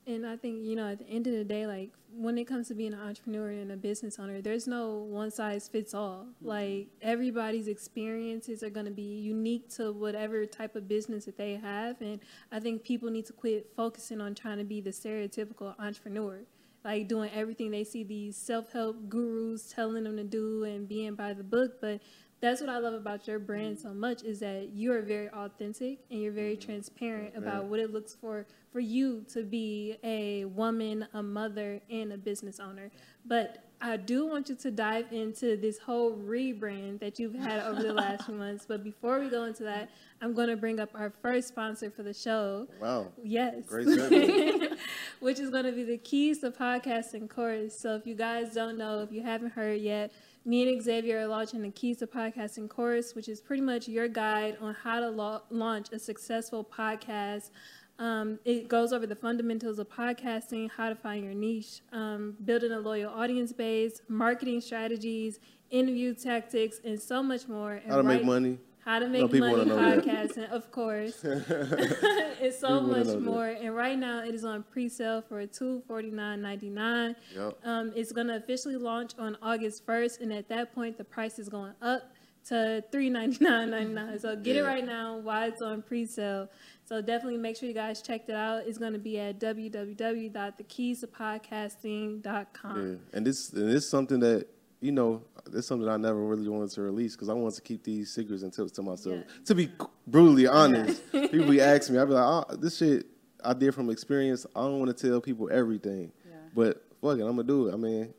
B: And I think, you know, at the end of the day, like when it comes to being an entrepreneur and a business owner, there's no one size fits all. Mm-hmm. Like everybody's experiences are going to be unique to whatever type of business that they have. And I think people need to quit focusing on trying to be the stereotypical entrepreneur. Like doing everything they see these self help gurus telling them to do and being by the book. But that's what I love about your brand so much is that you are very authentic and you're very mm-hmm. transparent about what it looks for for you to be a woman, a mother, and a business owner. But I do want you to dive into this whole rebrand that you've had over the last few months. But before we go into that, I'm going to bring up our first sponsor for the show.
A: Wow.
B: Yes.
A: Great
B: which is going to be the keys to podcasting course. So if you guys don't know, if you haven't heard yet, me and Xavier are launching the keys to podcasting course, which is pretty much your guide on how to lo- launch a successful podcast. Um, it goes over the fundamentals of podcasting, how to find your niche, um, building a loyal audience base, marketing strategies, interview tactics, and so much more. And
A: How to make money.
B: How to make
A: people
B: money
A: that.
B: podcasting, of course. it's so
A: People
B: much
A: know that.
B: more. And right now it is on pre-sale for two forty nine ninety nine.
A: Yep.
B: Um, it's gonna officially launch on August first, and at that point the price is going up to three ninety nine ninety nine. So get it right now while it's on pre-sale. So definitely make sure you guys check it out. It's gonna be at www.thekeystopodcasting.com.
A: Yeah, and this and this is something that you know, it's something I never really wanted to release because I wanted to keep these secrets and tips to myself.
B: Yeah.
A: To be brutally honest, people be asking me, I be like, oh, this shit I did from experience. I don't want to tell people everything,
C: Yeah.
A: but fuck it, I'm gonna do it. I mean,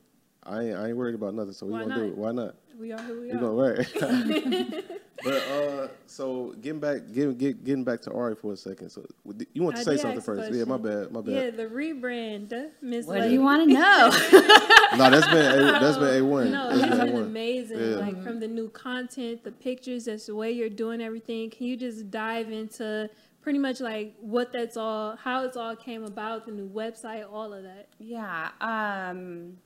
A: I ain't, I ain't worried about nothing, so we
B: Why
A: gonna do
B: not?
A: it. Why not?
B: We are who we
A: We
B: are.
A: gonna right. but uh, so getting back, getting get, getting back to Ari for a second. So you want to
B: I
A: say something first? Yeah, my bad, my bad.
B: Yeah, the rebrand, Miss
C: What do you want to know?
A: No, that's been a, that's been a one.
B: No,
A: That's
B: it's
A: been
B: been
A: A1.
B: amazing.
A: Yeah.
B: Like from the new content, the pictures, that's the way you're doing everything. Can you just dive into pretty much like what that's all, how it's all came about, the new website, all of that?
C: Yeah. Um,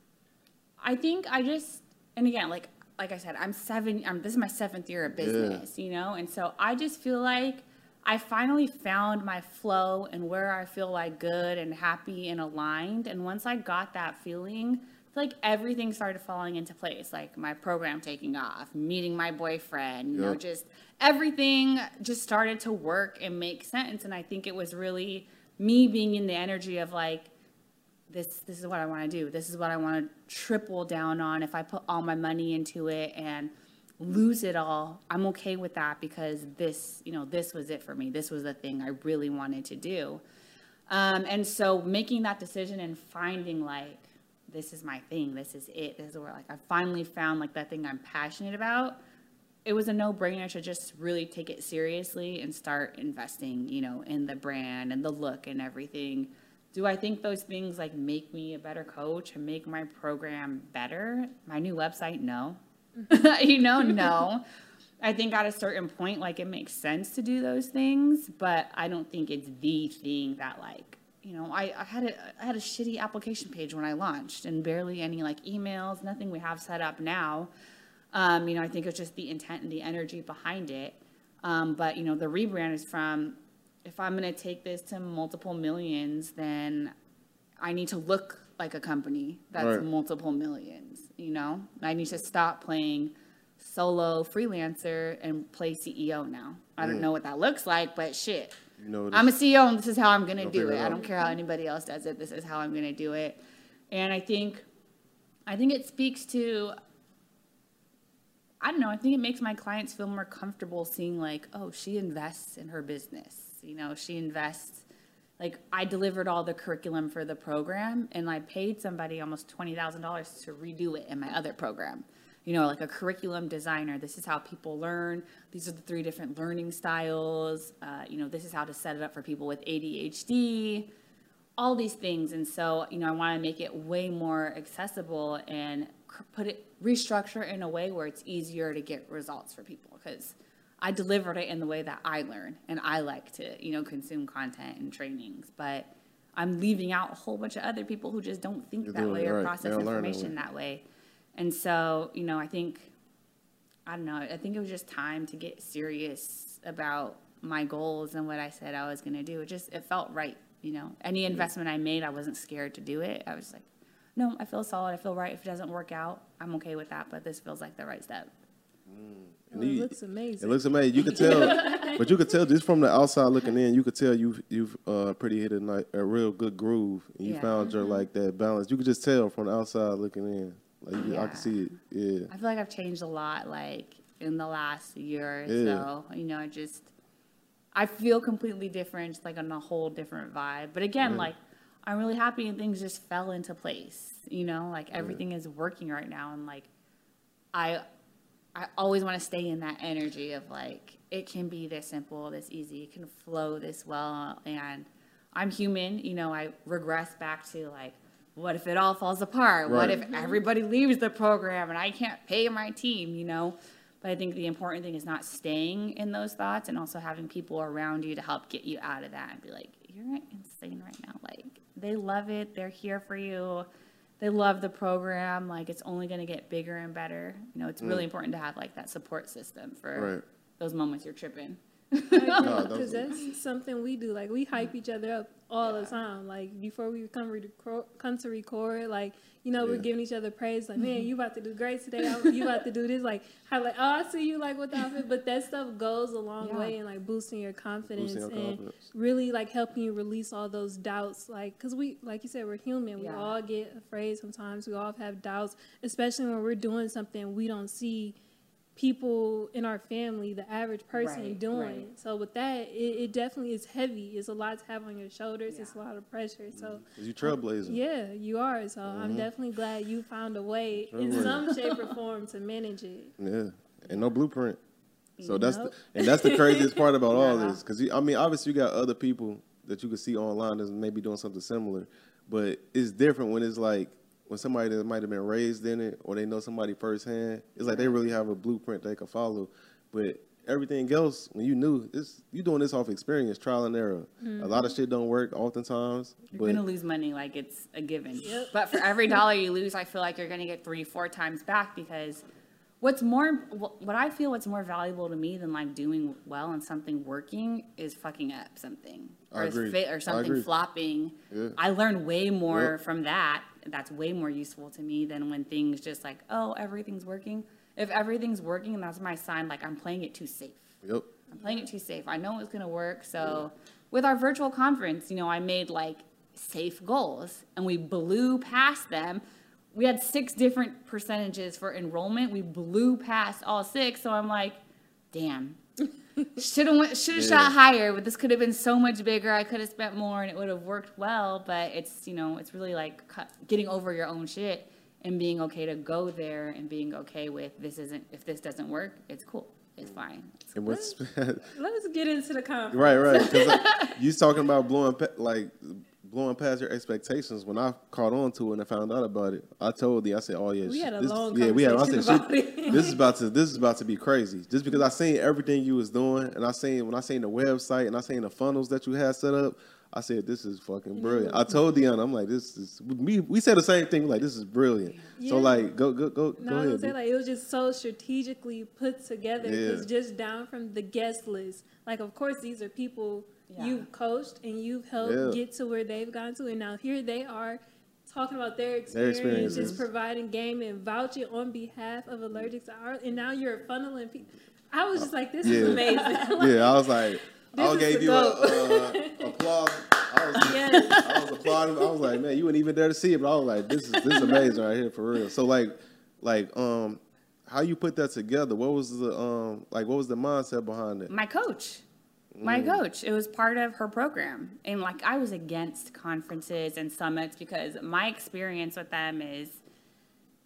C: I think I just, and again, like like I said, I'm seven. I'm, this is my seventh year of business, you know, and so I just feel like I finally found my flow and where I feel like good and happy and aligned. And once I got that feeling, like everything started falling into place. Like my program taking off, meeting my boyfriend, you know, just everything just started to work and make sense. And I think it was really me being in the energy of like this this is what I want to do. This is what I want to triple down on. If I put all my money into it and lose it all, I'm okay with that because this, you know, this was it for me. This was the thing I really wanted to do. Um, and so making that decision and finding like this is my thing. This is it. This is where like I finally found like that thing I'm passionate about. It was a no brainer to just really take it seriously and start investing, you know, in the brand and the look and everything. Do I think those things like make me a better coach and make my program better? My new website, no. you know, no. I think at a certain point, like it makes sense to do those things, but I don't think it's the thing that like you know, I, I had a I had a shitty application page when I launched and barely any like emails, nothing we have set up now. Um, you know, I think it's just the intent and the energy behind it. Um, but you know, the rebrand is from if I'm gonna take this to multiple millions, then I need to look like a company that's
A: Right.
C: multiple millions. You know, I need to stop playing solo freelancer and play CEO now. I don't mm. know what that looks like, but shit.
A: You know,
C: I'm a CEO and this is how I'm gonna do it.
A: it
C: I don't care how anybody else does it. This is how I'm gonna do it. And I think, I think it speaks to, I don't know, I think it makes my clients feel more comfortable seeing like, oh, she invests in her business. You know, she invests, like I delivered all the curriculum for the program and I paid somebody almost $20,000 to redo it in my other program. You know, like a curriculum designer. This is how people learn. These are the three different learning styles. Uh, you know, this is how to set it up for people with ADHD all these things and so you know i want to make it way more accessible and put it restructure in a way where it's easier to get results for people because i delivered it in the way that i learn and i like to you know consume content and trainings but i'm leaving out a whole bunch of other people who just don't think
A: You're
C: that way or
A: right.
C: process
A: They don't learn that
C: information that way and so you know i think I don't know. I think it was just time to get serious about my goals and what I said I was going to do. It just it felt right, you know. Any investment I made, I wasn't scared to do it. I was like, no, I feel solid. I feel right. If it doesn't work out, I'm okay with that. But this feels like the right step. Mm.
A: And
B: Oh, it
A: you-
B: looks amazing.
A: It looks amazing. You could tell, but you could tell just from the outside looking in, you could tell you've you've uh, pretty hit a, ni- a real good groove. And you
C: Yeah.
A: found your like that balance. You could just tell from the outside looking in. Like you, I
C: Yeah.
A: can see it. Yeah.
C: I feel like I've changed a lot, like in the last year or
A: Yeah.
C: so. You know, I just I feel completely different, just like on a whole different vibe. But again, like I'm really happy and things just fell into place. You know, like everything is working right now, and like I I always want to stay in that energy of like it can be this simple, this easy, it can flow this well, and I'm human. You know, I regress back to like. What if it all falls apart? What if everybody leaves the program and I can't pay my team, you know? But I think the important thing is not staying in those thoughts and also having people around you to help get you out of that and be like, you're insane right now. Like, they love it. They're here for you. They love the program. Like, it's only going to get bigger and better. You know, it's really important to have like that support system for
A: Mm. Right.
C: those moments you're tripping.
B: Because
A: those-
B: that's something we do. Like we hype each other up all the time. Like before we come record, come to record, like you know we're giving each other praise. Like man, mm-hmm. you about to do great today. You about to do this. Like how like oh I see you like with the outfit. But that stuff goes a long
C: Yeah.
B: way in like boosting your confidence
A: Boosting
B: and
A: confidence.
B: really like helping you release all those doubts. Like because we like you said we're human. We
C: Yeah.
B: all get afraid sometimes. We all have doubts, especially when we're doing something we don't see people in our family, the average person
C: Right,
B: doing.
C: right.
B: So with that, it, it definitely is heavy. It's a lot to have on your shoulders. It's a lot of pressure. So
A: mm-hmm. you trailblazing.
B: yeah, you are. So I'm mm-hmm. definitely glad you found a way in some shape or form to manage it.
A: Yeah, and no blueprint. So that's the, and that's the craziest part about all
C: Yeah.
A: this, because I mean, obviously you got other people that you can see online that's maybe doing something similar, but it's different when it's like when somebody that might have been raised in it or they know somebody firsthand. It's like they really have a blueprint they can follow, but everything else when you knew this, you doing this off experience, trial and error. A lot of mm-hmm. shit don't work oftentimes,
C: You're
A: but
C: going to lose money like it's a given.
B: Yep.
C: But for every dollar you lose, I feel like you're going to get three, four times back because what's more, what I feel what's more valuable to me than like doing well and something working is fucking up something. Or, fa- or something flopping.
A: Yeah.
C: I learn way more
A: Yep.
C: from that. That's way more useful to me than when things just like, oh, everything's working. If everything's working, and that's my sign, like I'm playing it too safe.
A: yep,
C: I'm playing it too safe. I know it's gonna work. So with our virtual conference, you know, I made like safe goals and we blew past them. We had six different percentages for enrollment. We blew past all six. So I'm like, damn, should have should have
A: Yeah.
C: shot higher, but this could have been so much bigger. I could have spent more, and it would have worked well. But it's you know it's really like getting over your own shit and being okay to go there and being okay with this isn't if this doesn't work, it's cool, it's fine. It's
A: And what's
B: Let's get into the conference.
A: right, right? Because you talking about blowing pa- like blowing past your expectations. When I caught on to it and I found out about it, I told you. I said, "Oh yeah,
B: We
A: sh-
B: had a
A: this,
B: long
A: yeah, we had." I said, shit, "This is about to this is about to be crazy." Just because I seen everything you was doing, and I seen when I seen the website and I seen the funnels that you had set up. I said, "This is fucking brilliant." I told Deanna, "I'm like, this is we we said the same thing. Like, this is brilliant." So like, go go go
B: No,
A: go
B: I was
A: ahead.
B: say like it was just so strategically put together
A: Yeah.
B: just down from the guest list, like of course these are people
C: Yeah.
B: you've coached and you've helped
A: Yeah.
B: get to where they've gone to, and now here they are talking about their experience,
A: experiences.
B: just providing game and vouching on behalf of allergic to hourly, and now you're funneling people. I was just like, this is
A: Yeah.
B: amazing.
A: yeah, I was like, I
B: is
A: gave you a,
B: goat.
A: uh, applause. I was,
B: yes.
A: I was applauding. I was like, man, you weren't even there to see it, but I was like, this is this is amazing right here for real. So like, like um, how you put that together? What was the um, like, what was the mindset behind it?
C: my coach my mm. coach it was part of her program. And like i was against conferences and summits because my experience with them is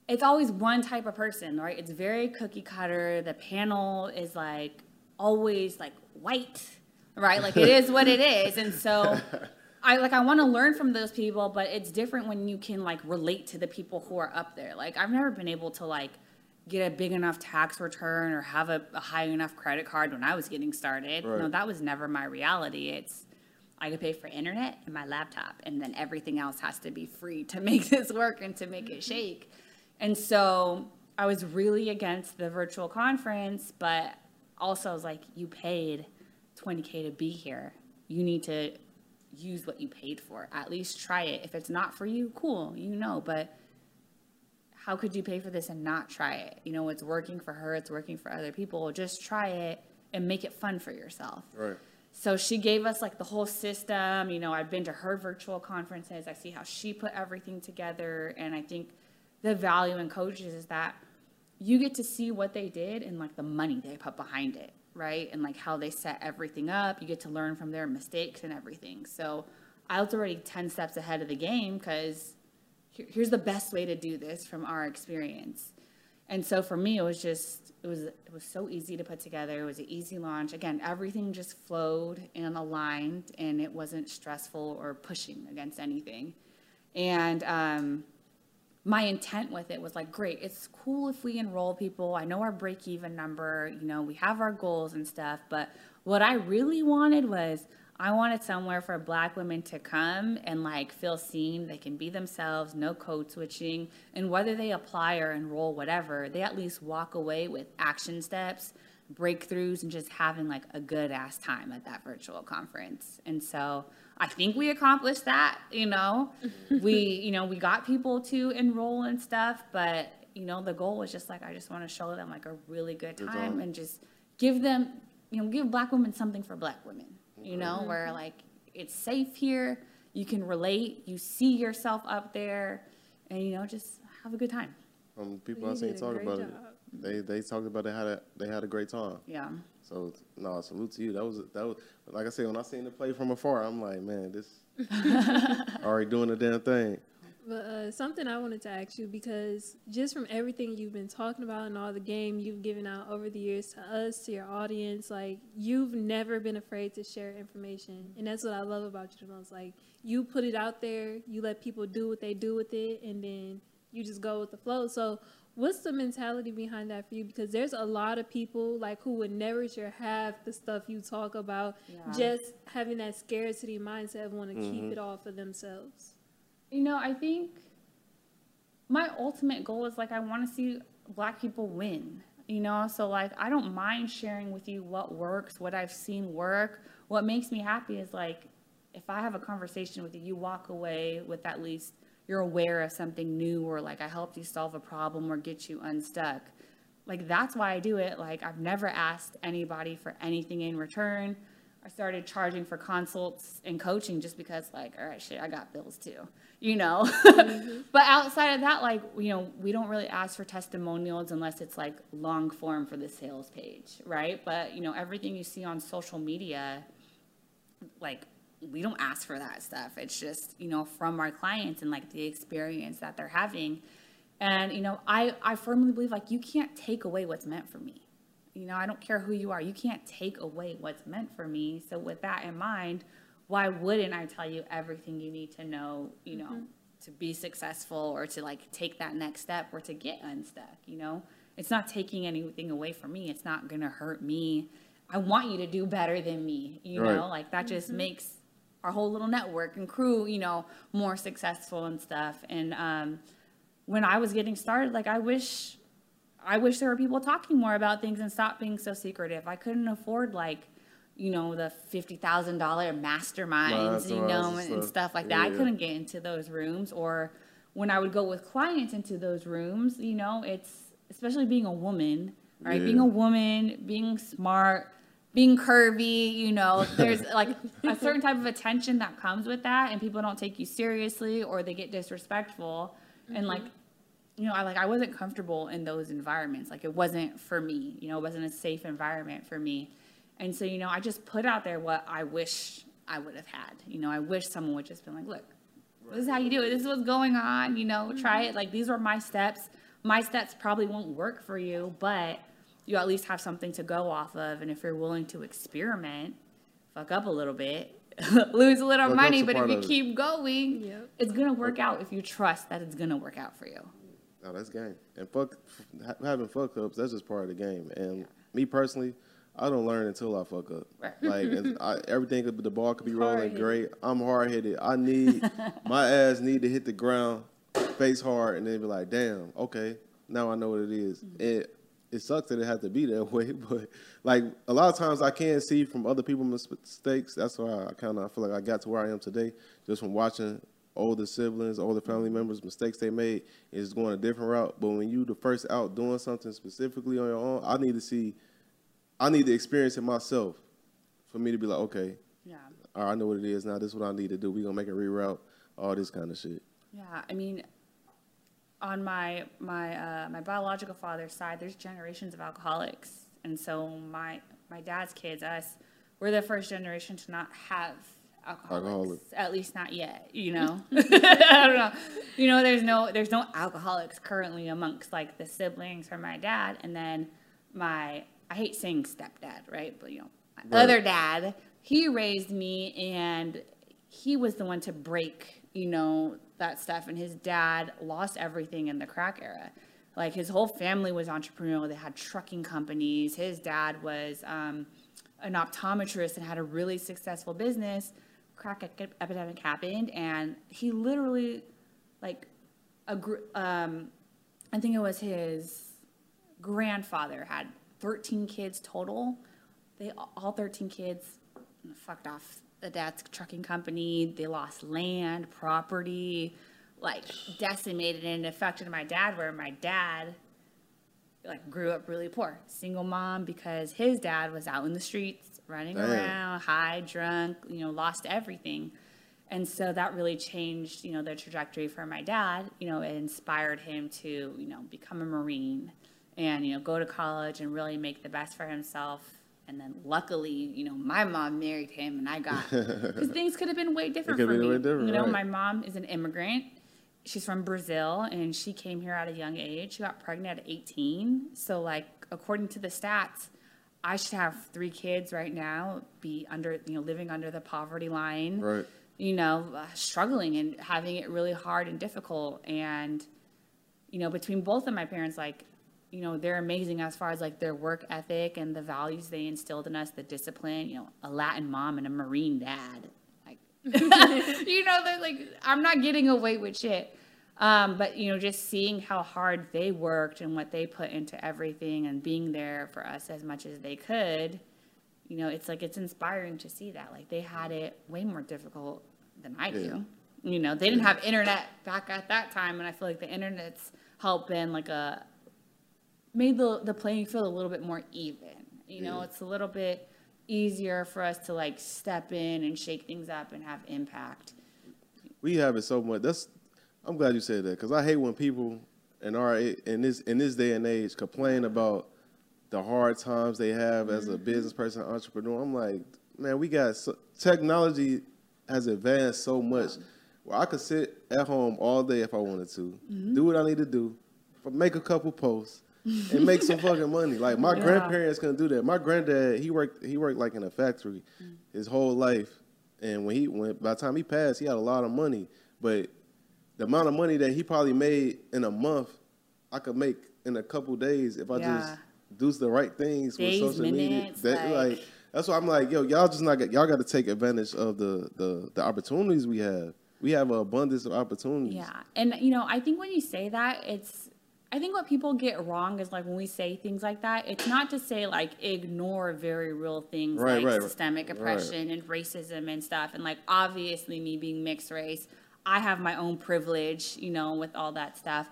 C: it's always one type of person right? It's very cookie cutter. The panel is like always like white right? Like it is what it is. And so I like I want to learn from those people, but it's different when you can like relate to the people who are up there. Like I've never been able to like get a big enough tax return or have a, a high enough credit card when I was getting started. No,
A: Right.
C: that was never my reality. It's I could pay for internet and my laptop, and then everything else has to be free to make this work and to make it mm-hmm. shake. And so I was really against the virtual conference, but also I was like, you paid 20K to be here. You need to use what you paid for. At least try it. If it's not for you, cool, you know, but how could you pay for this and not try it? You know, it's working for her, it's working for other people. Just try it and make it fun for yourself.
A: Right.
C: So she gave us like the whole system. You know, I've been to her virtual conferences. I see how she put everything together. And I think the value in coaches is that you get to see what they did and like the money they put behind it, right? And like how they set everything up. You get to learn from their mistakes and everything. So I was already 10 steps ahead of the game because here's the best way to do this from our experience. And so for me, it was just it was it was so easy to put together. It was an easy launch. Again, everything just flowed and aligned, and it wasn't stressful or pushing against anything. And um, my intent with it was like, great, it's cool if we enroll people. I know our break even number, you know, we have our goals and stuff. But what I really wanted was I wanted somewhere for black women to come and like feel seen. They can be themselves, no code switching. And whether they apply or enroll, whatever, they at least walk away with action steps, breakthroughs, and just having like a good ass time at that virtual conference. And so I think we accomplished that, you know. we, you know, we got people to enroll and stuff, but you know, the goal was just like I just want to show them like a really good time
A: time.
C: and just give them, you know, give black women something for black women, you know, where like it's safe here, you can relate, you see yourself up there, and you know, just have a good time.
A: Um, people
B: You
A: I seen
B: did
A: talk
B: great
A: about it. They they talked about they had a they had a great time.
C: Yeah.
A: So no, salute to you. That was that was like I said when I seen the play from afar. I'm like, man, this already doing the damn thing.
B: But uh, something I wanted to ask you because just from everything you've been talking about and all the game you've given out over the years to us, to your audience, like you've never been afraid to share information, and that's what I love about you the most. Like you put it out there, you let people do what they do with it, and then you just go with the flow. So. What's the mentality behind that for you? Because there's a lot of people like who would never share half the stuff you talk about,
C: Yeah.
B: just having that scarcity mindset of want to keep it all for themselves.
C: You know, I think my ultimate goal is like I want to see black people win. You know, so like I don't mind sharing with you what works, what I've seen work. What makes me happy is like if I have a conversation with you, you walk away with at least you're aware of something new or like I helped you solve a problem or get you unstuck. Like that's why I do it. Like I've never asked anybody for anything in return. I started charging for consults and coaching just because, like, all right, shit, I got bills too, you know. Mm-hmm. but outside of that, like, you know, we don't really ask for testimonials unless it's like long form for the sales page, right? But you know, everything you see on social media, like, we don't ask for that stuff. It's just you know from our clients and like the experience that they're having, and you know, I I firmly believe like you can't take away what's meant for me you know, I don't care who you are. You can't take away what's meant for me. So with that in mind, why wouldn't I tell you everything you need to know, you know, mm-hmm. to be successful or to like take that next step or to get unstuck, you know? It's not taking anything away from me. It's not going to hurt me. I want you to do better than me, you right. know? Like that just mm-hmm. makes our whole little network and crew, you know, more successful and stuff. And um when I was getting started, like I wish I wish there were people talking more about things and stop being so secretive. I couldn't afford like, you know, the fifty thousand dollar masterminds, you know, and, and, stuff like that. Yeah. I couldn't get into those rooms, or when I would go with clients into those rooms, you know, it's especially being a woman, right? Yeah. Being a woman, being smart, being curvy, you know, there's like a certain type of attention that comes with that, and people don't take you seriously or they get disrespectful. Mm-hmm. And like you know, I like I wasn't comfortable in those environments. Like it wasn't for me. You know, it wasn't a safe environment for me. And so, you know, I just put out there what I wish I would have had. You know, I wish someone would just been like, look, this is how you do it. This is what's going on. You know, try it. Like these were my steps. My steps probably won't work for you, but you at least have something to go off of. And if you're willing to experiment, fuck up a little bit, lose a little money, but if you keep going, yep. it's gonna work out if you trust that it's gonna work out for you.
A: No, that's game. And fuck having fuck ups. That's just part of the game. And yeah. me personally, I don't learn until I fuck up. Like I, everything, could, the ball could be rolling great. I'm hard headed. I need my ass need to hit the ground, face hard, and then be like, damn, okay, now I know what it is. Mm-hmm. It it sucks that it has to be that way, but like a lot of times I can see from other people's mistakes. That's why I kind of feel like I got to where I am today, just from watching older siblings, older family members, mistakes they made is going a different route. But when you the first out doing something specifically on your own, I need to see, I need to experience it myself, for me to be like, okay, yeah, I know what it is now. This is what I need to do. We gonna make a reroute, all this kind of shit.
C: Yeah, I mean, on my my uh, my biological father's side, there's generations of alcoholics, and so my my dad's kids, us, we're the first generation to not have alcoholics. Alcoholic. At least not yet, you know. I don't know. You know, there's no there's no alcoholics currently amongst like the siblings from my dad, and then my I hate saying stepdad, right? But you know, my right. other dad, he raised me, and he was the one to break, you know, that stuff. And his dad lost everything in the crack era. Like his whole family was entrepreneurial. They had trucking companies. His dad was um, an optometrist and had a really successful business crack epidemic happened, and he literally, like, a um, I think it was his grandfather had 13 kids total. They all 13 kids fucked off the dad's trucking company. They lost land, property, like decimated and affected my dad. Where my dad like grew up really poor, single mom because his dad was out in the streets running Damn. around, high, drunk, you know, lost everything. And so that really changed, you know, the trajectory for my dad. You know, it inspired him to, you know, become a Marine and, you know, go to college and really make the best for himself. And then luckily, you know, my mom married him and I got, because things could have been way different for me. Different, you know, right. my mom is an immigrant. She's from Brazil and she came here at a young age. She got pregnant at 18. So, like, according to the stats, I should have three kids right now, be under, you know, living under the poverty line, right. you know, uh, struggling and having it really hard and difficult. And, you know, between both of my parents, like, you know, they're amazing as far as like their work ethic and the values they instilled in us, the discipline, you know, a Latin mom and a Marine dad. Like, you know, they're like, I'm not getting away with shit. Um, but you know, just seeing how hard they worked and what they put into everything and being there for us as much as they could, you know, it's like it's inspiring to see that. Like they had it way more difficult than I do. You know, they didn't have internet back at that time, and I feel like the internet's helped been like a made the the playing field a little bit more even. You know, yeah. it's a little bit easier for us to like step in and shake things up and have impact.
A: we have it so much. That's I'm glad you said that because I hate when people in our in this in this day and age complain about the hard times they have as a mm-hmm. business person, entrepreneur. I'm like, man, we got so, technology has advanced so much. Where I could sit at home all day if I wanted to, do mm-hmm. what I need to do, make a couple posts, and make some fucking money. Like my
C: Yeah.
A: grandparents couldn't do that. My granddad, he worked he worked like in a factory mm. his whole life, and when he when by the time he passed, he had a lot of money. But the amount of money that he probably made in a month, I could make in a couple days if I
C: Yeah.
A: just do the right things
C: Days,
A: with social media.
C: minutes,
A: That,
C: like-
A: like that's why I'm like, yo, y'all just not y'all got to take advantage of the the the opportunities we have. We have an abundance of opportunities.
C: Yeah. And, you know, I think when you say that, it's, I think what people get wrong is like when we say things like that, it's not to say like ignore very real things
A: Right,
C: like
A: right, right.
C: systemic
A: Right.
C: oppression and racism and stuff. And like obviously, me being mixed race, I have my own privilege, you know, with all that stuff.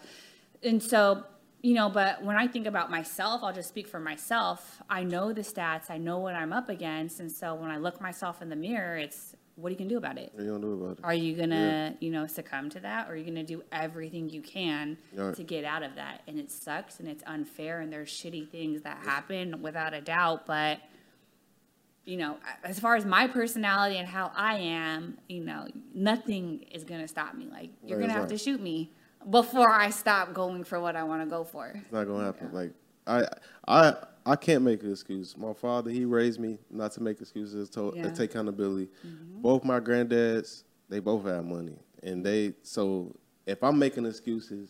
C: And so, you know, but when I think about myself, I'll just speak for myself. I know the stats, I know what I'm up against. And so when I look myself in the mirror, it's what you can do about it.
A: What you gonna do about it?
C: Are you gonna, you know, succumb to that, or are you gonna do everything you can
A: Right.
C: to get out of that? And it sucks, and it's unfair, and there's shitty things that happen without a doubt. But you know, as far as my personality and how I am, you know, nothing is gonna stop me. Like you're
A: Right,
C: gonna have
A: right.
C: to shoot me before I stop going for what I want to go for.
A: It's not gonna happen. Like I I I can't make an excuse. My father, he raised me not to make excuses, to,
C: Yeah.
A: take accountability. Mm-hmm. Both my granddads, they both had money, and they so if I'm making excuses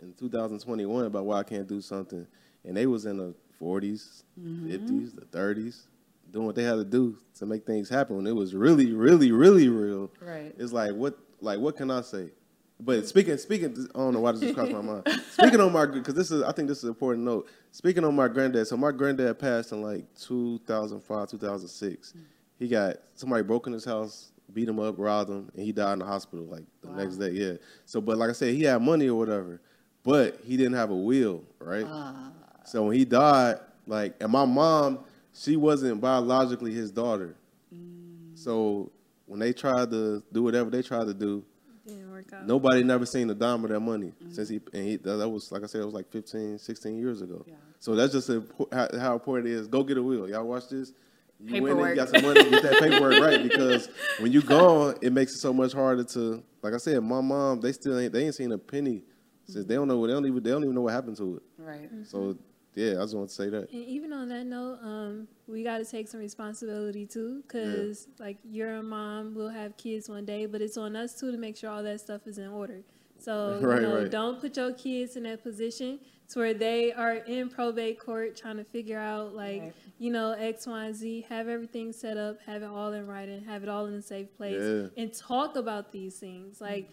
A: in 2021 about why I can't do something, and they was in the 40s, 50s, mm-hmm. the 30s, doing what they had to do to make things happen when it was really, really, really real.
C: Right.
A: It's like what like what can I say? But speaking speaking, I don't know why this just crossed my mind. Speaking on my because this is I think this is an important note. Speaking on my granddad, so my granddad passed in like 2005, 2006. Mm. He got somebody broke in his house, beat him up, robbed him, and he died in the hospital like the next day. Yeah. So, but like I said, he had money or whatever, but he didn't have a will, right? Ah. So when he died, like, and my mom, she wasn't biologically his daughter. Mm. So when they tried to do whatever they tried to do,
B: Didn't work out.
A: Nobody never seen a dime of that money mm. since he and he that was like I said it was like 15, 16 years ago. So that's just a, how, how important it is. Go get a will. Y'all watch this. You win it, you got some money, get that paperwork right because when you gone, it makes it so much harder to. Like I said, my mom, they still ain't they ain't seen a penny since mm. they don't know what they don't even they don't even know what happened to it.
C: Right.
A: So mm-hmm. Yeah, I just want to say that.
B: And even on that note, um, we got to take some responsibility too, because like you're a mom, we'll have kids one day, but it's on us too to make sure all that stuff is in order. So
A: Right,
B: you know,
A: right.
B: don't put your kids in that position to where they are in probate court trying to figure out like
C: Right.
B: you know X, Y, and Z. Have everything set up, have it all in writing, have it all in a safe place,
A: Yeah.
B: and talk about these things. Like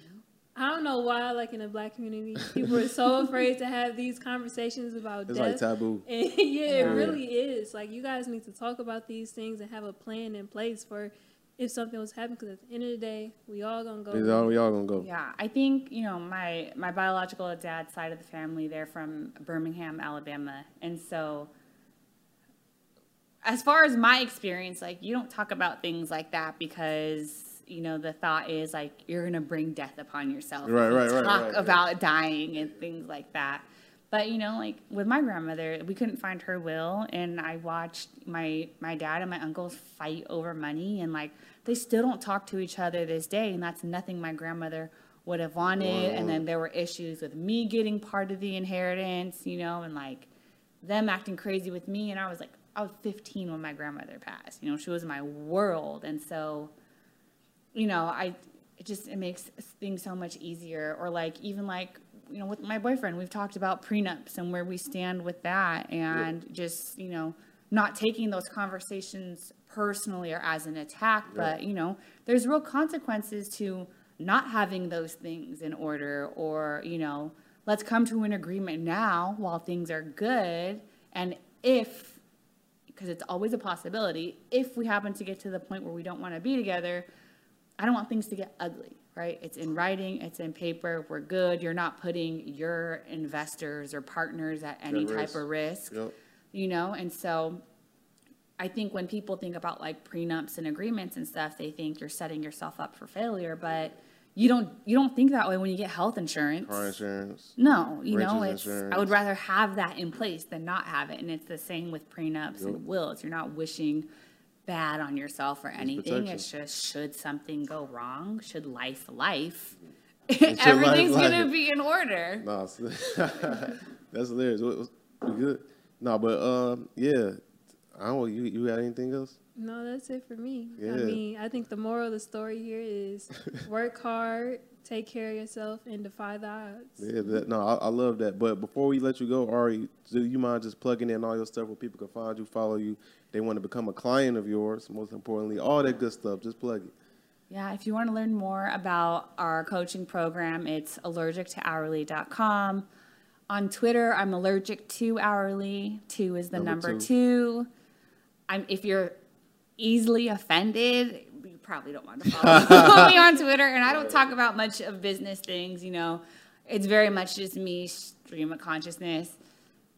B: I don't know why, like in the black community, people are so afraid to have these conversations about
A: It's
B: death.
A: like taboo.
B: And yeah, it really is. Like you guys need to talk about these things and have a plan in place for if something was happening. Because at the end of the day, we all gonna go.
A: All we all gonna go.
C: Yeah, I think you know my my biological dad side of the family. They're from Birmingham, Alabama, and so as far as my experience, like you don't talk about things like that because you know the thought is like you're gonna bring death upon yourself.
A: Right, right, right,
C: Talk
A: right, right.
C: about dying and things like that. But you know, like with my grandmother, we couldn't find her will, and I watched my my dad and my uncles fight over money, and like they still don't talk to each other this day, and that's nothing my grandmother would have wanted. And then there were issues with me getting part of the inheritance, you know, and like them acting crazy with me, and I was like, I was 15 when my grandmother passed. You know, she was my world, and so you know, I it just it makes things so much easier. Or like even like you know with my boyfriend, we've talked about prenups and where we stand with that, and just you know not taking those conversations personally or as an attack, but you know there's real consequences to not having those things in order, or you know let's come to an agreement now while things are good, and if because it's always a possibility if we happen to get to the point where we don't want to be together I don't want things to get ugly, right? It's in writing, it's in paper, we're good. You're not putting your investors or partners at any
A: At
C: type
A: risk.
C: of risk,
A: Yep.
C: you know? And so I think when people think about like prenups and agreements and stuff, they think you're setting yourself up for failure, but you don't you don't think that way when you get health insurance.
A: Car insurance.
C: No, you know, it's I would rather have that in place than not have it. And it's the same with prenups and wills. You're not wishing bad on yourself or anything.
A: protection.
C: It's just should something go wrong, should life life,
A: life
C: everything's gonna
A: life.
C: be in order.
A: No, that's hilarious. What was we good? No, but um, yeah. I don't. You you got anything else?
B: No, that's it for me. I mean, I think the moral of the story here is work hard, take care of yourself, and defy the odds.
A: Yeah, that, no, I, I love that. But before we let you go, Ari, do you mind just plugging in all your stuff where people can find you, follow you? They want to become a client of yours. Most importantly, all that good stuff. Just plug it.
C: Yeah, if you want to learn more about our coaching program, it's allergic2hourly.com. On Twitter, I'm allergic to hourly. Two is the
A: Number
C: number,
A: two.
C: two. I'm if you're easily offended, you probably don't want to follow me on Twitter. And I don't talk about much of business things, you know. It's very much just me stream of consciousness.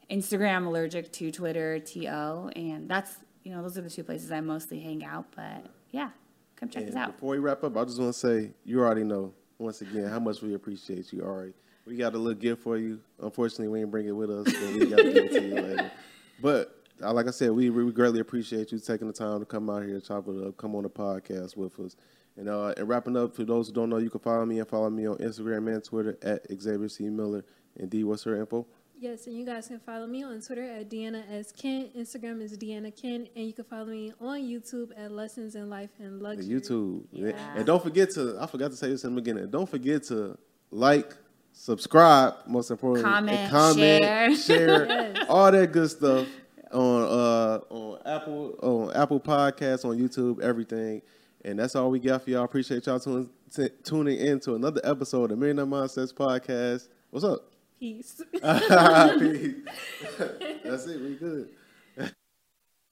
C: Instagram allergic to Twitter, TO, and that's you know, those are the two places I mostly hang out. But yeah, come check us out.
A: before we wrap up, I just want to say you already know once again how much we appreciate you, Ari. We got a little gift for you. Unfortunately, we ain't bring it with us, but we got to give it to you later. But like I said, we, we greatly appreciate you taking the time to come out here, chop it up, come on the podcast with us. And, uh, and wrapping up, for those who don't know, you can follow me and follow me on Instagram and Twitter at Xavier C. Miller. And D, what's her info?
B: Yes, and you guys can follow me on Twitter at Deanna S. Kent. Instagram is Deanna Kent. And you can follow me on YouTube at Lessons in Life and
A: The
B: Luxury.
A: YouTube.
C: Yeah.
A: And don't forget to, I forgot to say this in the beginning, don't forget to like, subscribe, most importantly,
C: Comment,
A: comment,
C: share.
A: share,
B: Yes.
A: all that good stuff on uh on Apple on Apple Podcasts, on YouTube, everything. And that's all we got for y'all. Appreciate y'all tuning, t- tuning in to another episode of Millionaire Mindsets Podcast. What's up?
B: Peace.
A: Peace. that's it. We good.